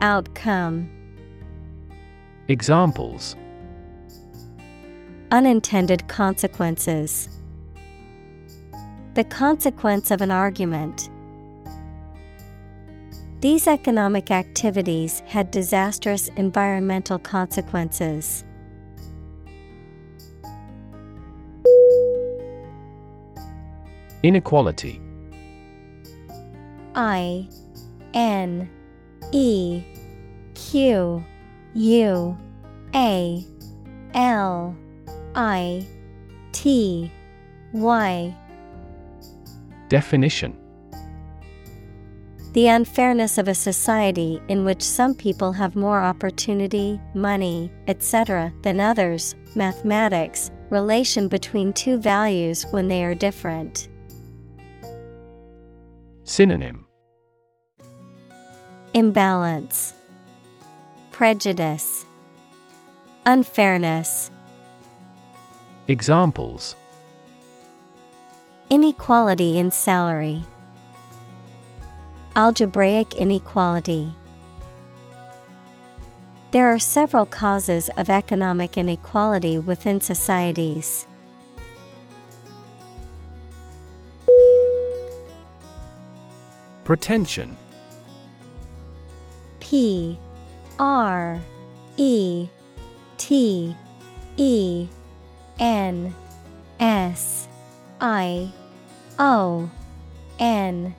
Outcome Examples Unintended consequences. The consequence of an argument. These economic activities had disastrous environmental consequences. Inequality I N E Q U A L I T Y Definition The unfairness of a society in which some people have more opportunity, money, etc., than others, mathematics, relation between two values when they are different. Synonym Imbalance, Prejudice, Unfairness. Examples Inequality in salary. Algebraic inequality. There are several causes of economic inequality within societies. Pretension P R E T E N S I O N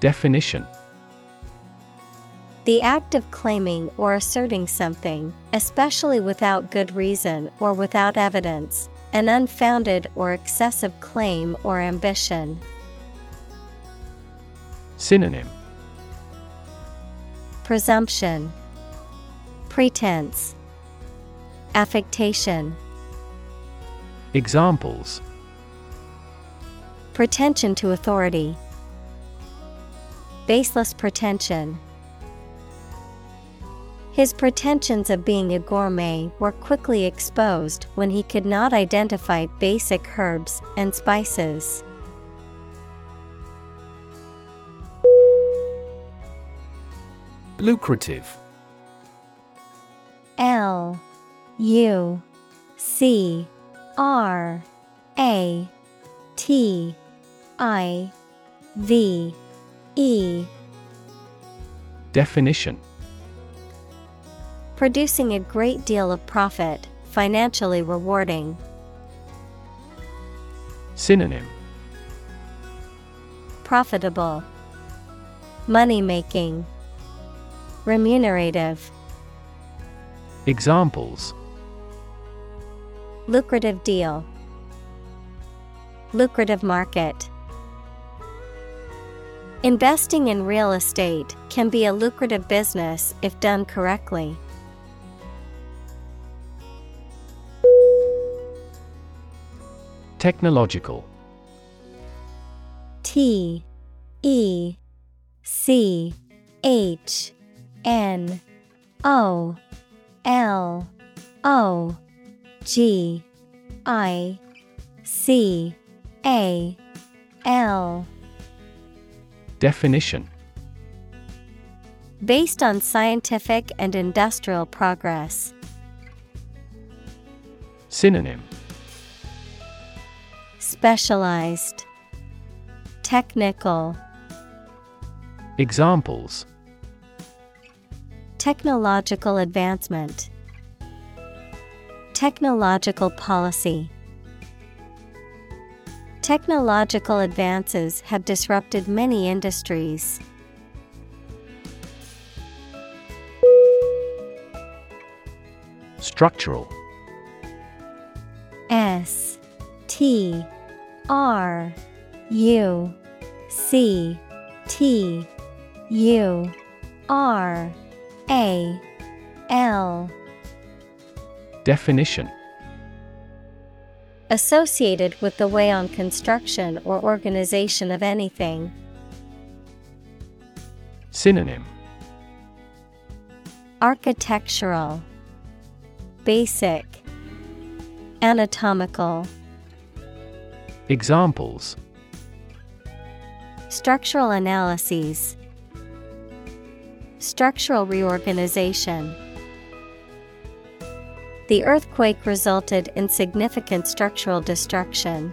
Definition The act of claiming or asserting something, especially without good reason or without evidence, an unfounded or excessive claim or ambition. Synonym Presumption, Pretense, Affectation. Examples Pretension to authority. Baseless pretension. His pretensions of being a gourmet were quickly exposed when he could not identify basic herbs and spices. Lucrative. L U C R A T I V E. Definition. Producing a great deal of profit, financially rewarding. Synonym. Profitable, Money making, Remunerative, Examples Lucrative deal, Lucrative market. Investing in real estate can be a lucrative business if done correctly. Technological T E C H N O L O G I C A L. Definition. Based on scientific and industrial progress. Synonym. Specialized. Technical. Examples Technological advancement. Technological policy. Technological advances have disrupted many industries. Structural. S T R U C T U R A L Definition. Associated with the way on construction or organization of anything. Synonym. Architectural. Basic. Anatomical. Examples. Structural analyses Structural reorganization. The earthquake resulted in significant structural destruction.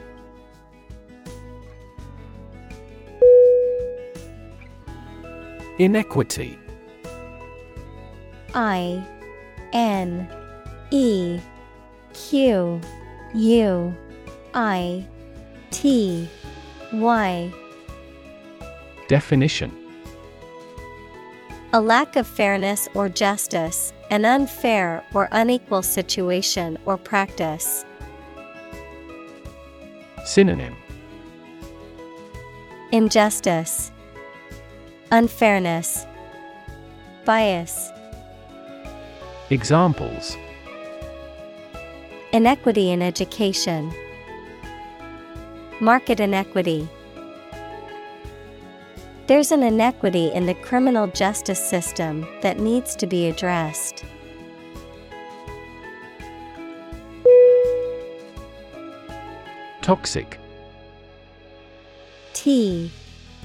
Inequity. I N E Q U I T Y. Definition A lack of fairness or justice, an unfair or unequal situation or practice. Synonym Injustice, Unfairness, Bias. Examples Inequity in education, Market inequity. There's an inequity in the criminal justice system that needs to be addressed. Toxic T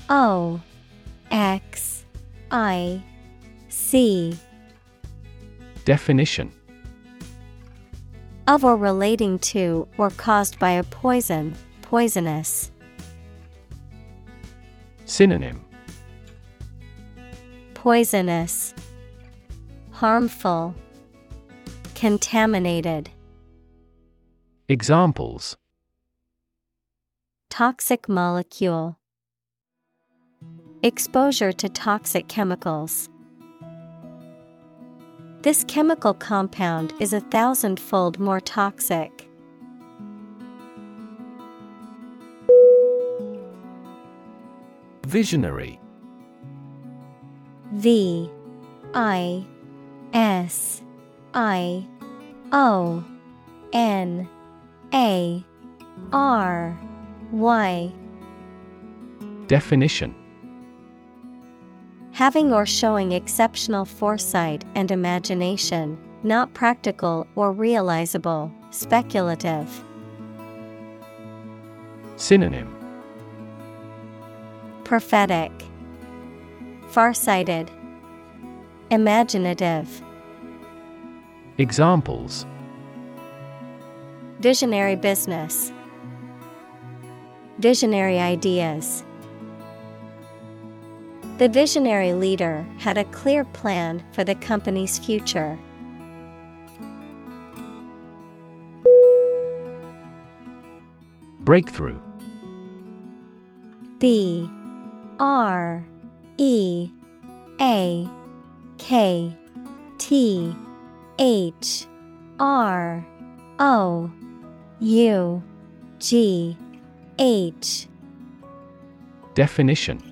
O X I C Definition of or relating to or caused by a poison, poisonous. Synonym Poisonous, Harmful, Contaminated. Examples Toxic molecule, Exposure to toxic chemicals. This chemical compound is a thousandfold more toxic. Visionary V I S I O N A R Y. Definition. Having or showing exceptional foresight and imagination, not practical or realizable, speculative. Synonym. Prophetic, Farsighted, Imaginative. Examples Visionary business, Visionary ideas. The visionary leader had a clear plan for the company's future. Breakthrough B R E A K T H R O U G H. Definition.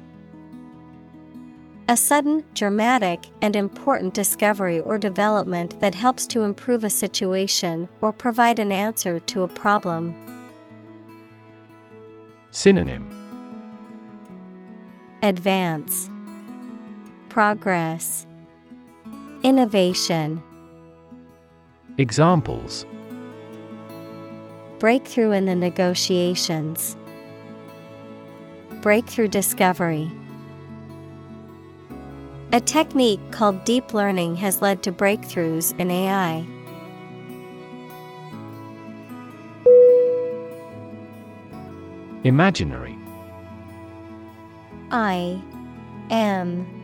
A sudden, dramatic, and important discovery or development that helps to improve a situation or provide an answer to a problem. Synonym. Advance, Progress, Innovation. Examples Breakthrough in the negotiations, Breakthrough discovery. A technique called deep learning has led to breakthroughs in AI. Imaginary I M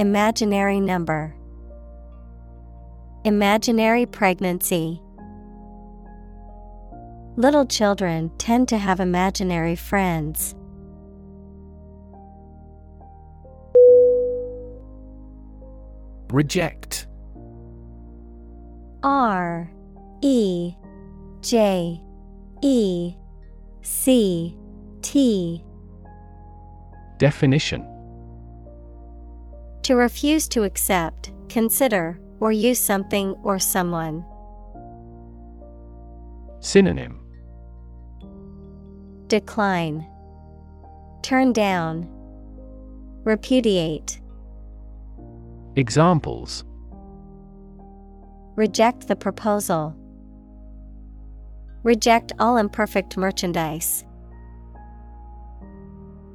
Imaginary number. Imaginary pregnancy. Little children tend to have imaginary friends. Reject. R E J E C T. Definition To refuse to accept, consider, or use something or someone. Synonym Decline. Turn down. Repudiate. Examples Reject the proposal. Reject all imperfect merchandise.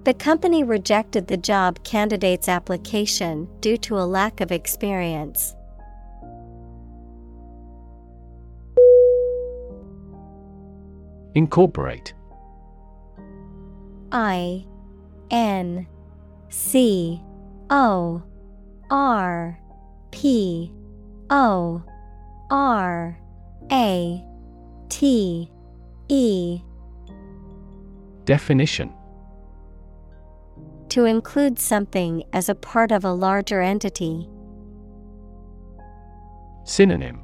The company rejected the job candidate's application due to a lack of experience. Incorporate. I N C O R P O R A T E. Definition To include something as a part of a larger entity. Synonym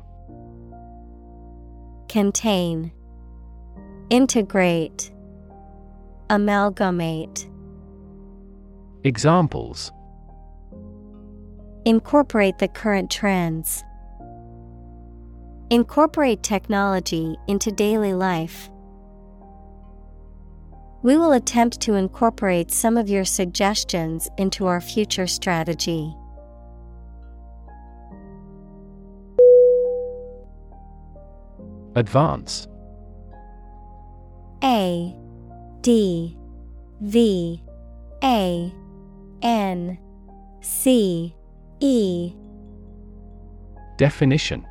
Contain Integrate Amalgamate Examples Incorporate the current trends. Incorporate technology into daily life. We will attempt to incorporate some of your suggestions into our future strategy. Advance A D V A N C E Definition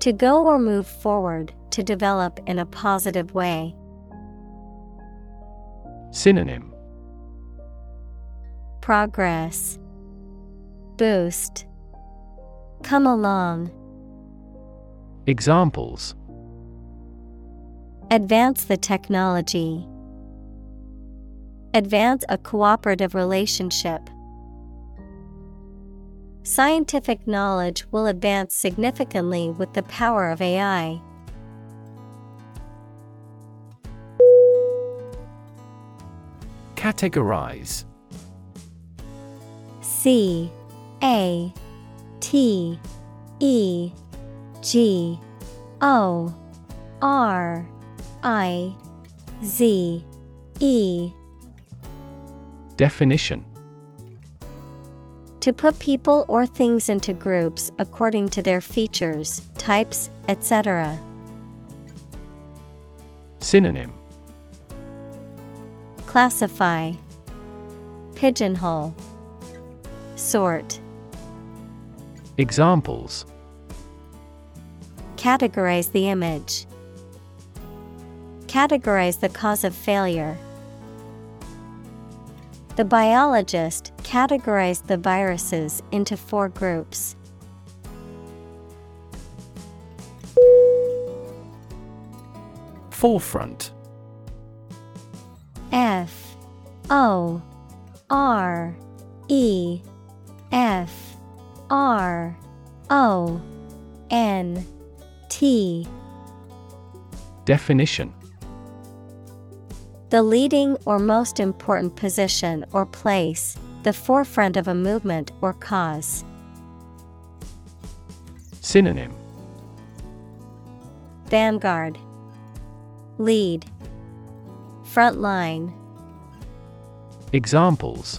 To go or move forward, to develop in a positive way. Synonym Progress Boost Come along. Examples Advance the technology. Advance a cooperative relationship. Scientific knowledge will advance significantly with the power of AI. Categorize. C A T E G O R I Z E. Definition. To put people or things into groups according to their features, types, etc. Synonym Classify Pigeonhole Sort Examples Categorize the image. Categorize the cause of failure. The biologist categorized the viruses into four groups. Forefront F O R E F R O N T. Definition The leading or most important position or place, the forefront of a movement or cause. Synonym Vanguard, Lead, Front line, Examples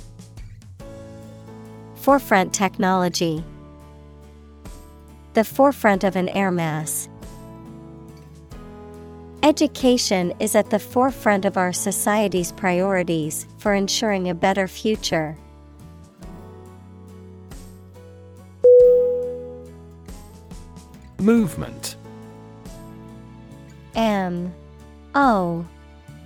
Forefront technology, The forefront of an air mass. Education is at the forefront of our society's priorities for ensuring a better future. Movement M O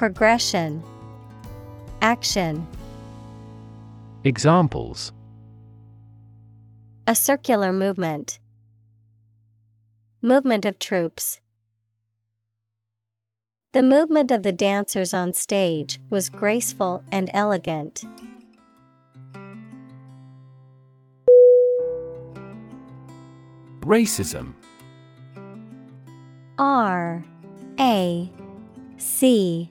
Progression, Action. Examples A circular movement. Movement of troops. The movement of the dancers on stage was graceful and elegant. Racism R A C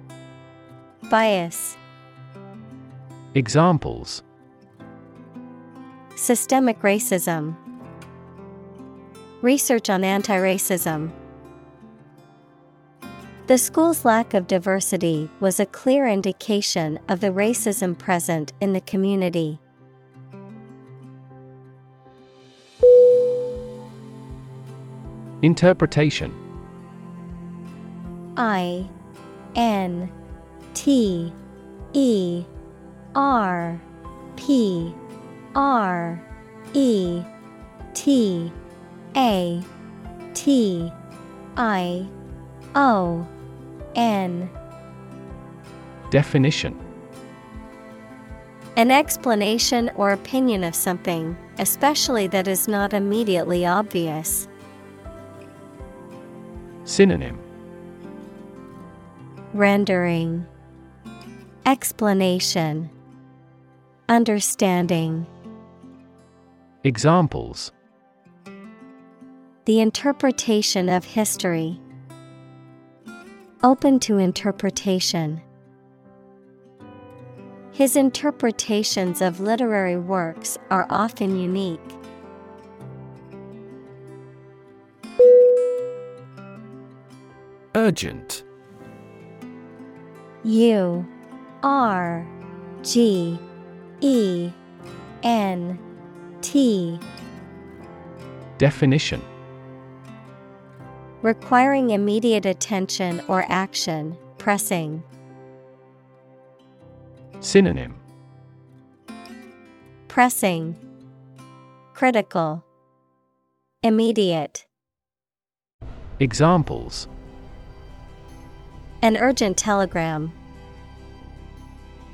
Bias, Examples Systemic racism, Research on anti racism. The school's lack of diversity was a clear indication of the racism present in the community. Interpretation I N T E R P R E T A T I O N Definition. An explanation or opinion of something, especially that is not immediately obvious. Synonym. Rendering Explanation Understanding Examples The interpretation of history. Open to interpretation. His interpretations of literary works are often unique. Urgent U R G E N T. Definition. Requiring immediate attention or action, pressing. Synonym. Pressing, Critical, Immediate. Examples. An urgent telegram.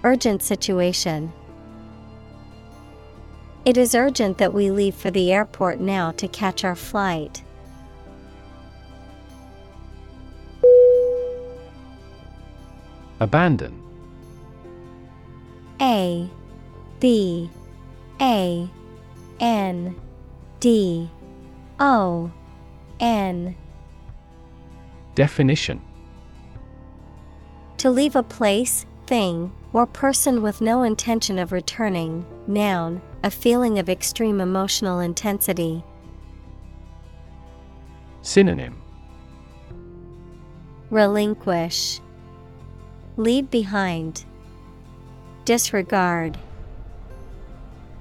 Urgent situation. It is urgent that we leave for the airport now to catch our flight. Abandon A B A N D O N Definition To leave a place, thing, or person with no intention of returning, noun, a feeling of extreme emotional intensity. Synonym Relinquish. Leave behind. Disregard.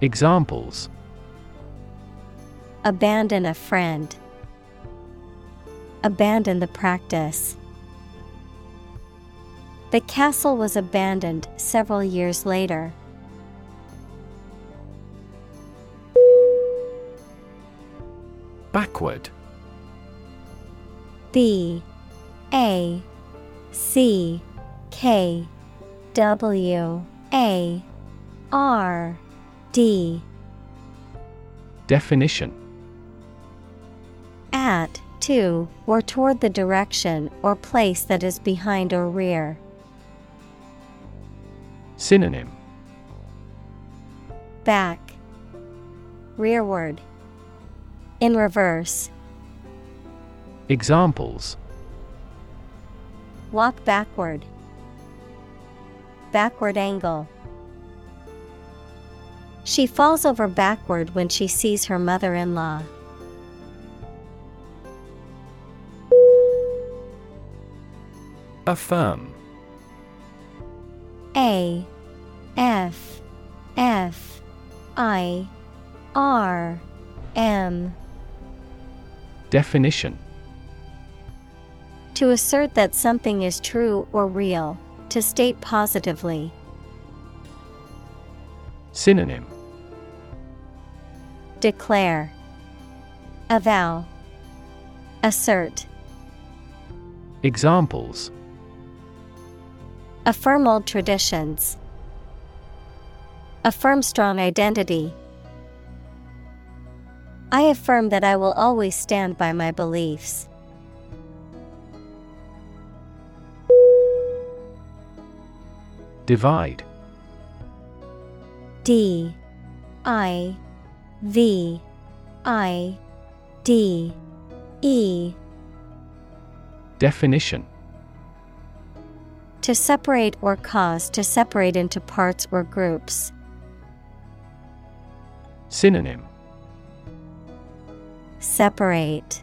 Examples Abandon a friend. Abandon the practice. The castle was abandoned several years later. Backward B A C K W A R D Definition At, to, or toward the direction or place that is behind or rear. Synonym Back, rearward, in reverse. Examples Walk backward. Backward angle. She falls over backward when she sees her mother in law. Affirm A F F I R M. Definition. To assert that something is true or real, to state positively. Synonym. Declare, Avow, Assert. Examples Affirm old traditions. Affirm strong identity. I affirm that I will always stand by my beliefs. Divide. D. I. V. I. D. E. Definition To separate or cause to separate into parts or groups. Synonym Separate,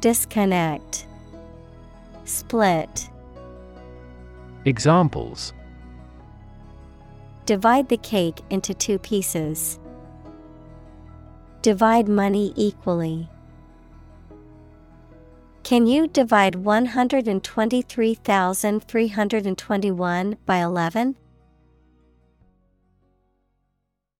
Disconnect, Split. Examples Divide the cake into two pieces. Divide money equally. Can you divide 123,321 by 11?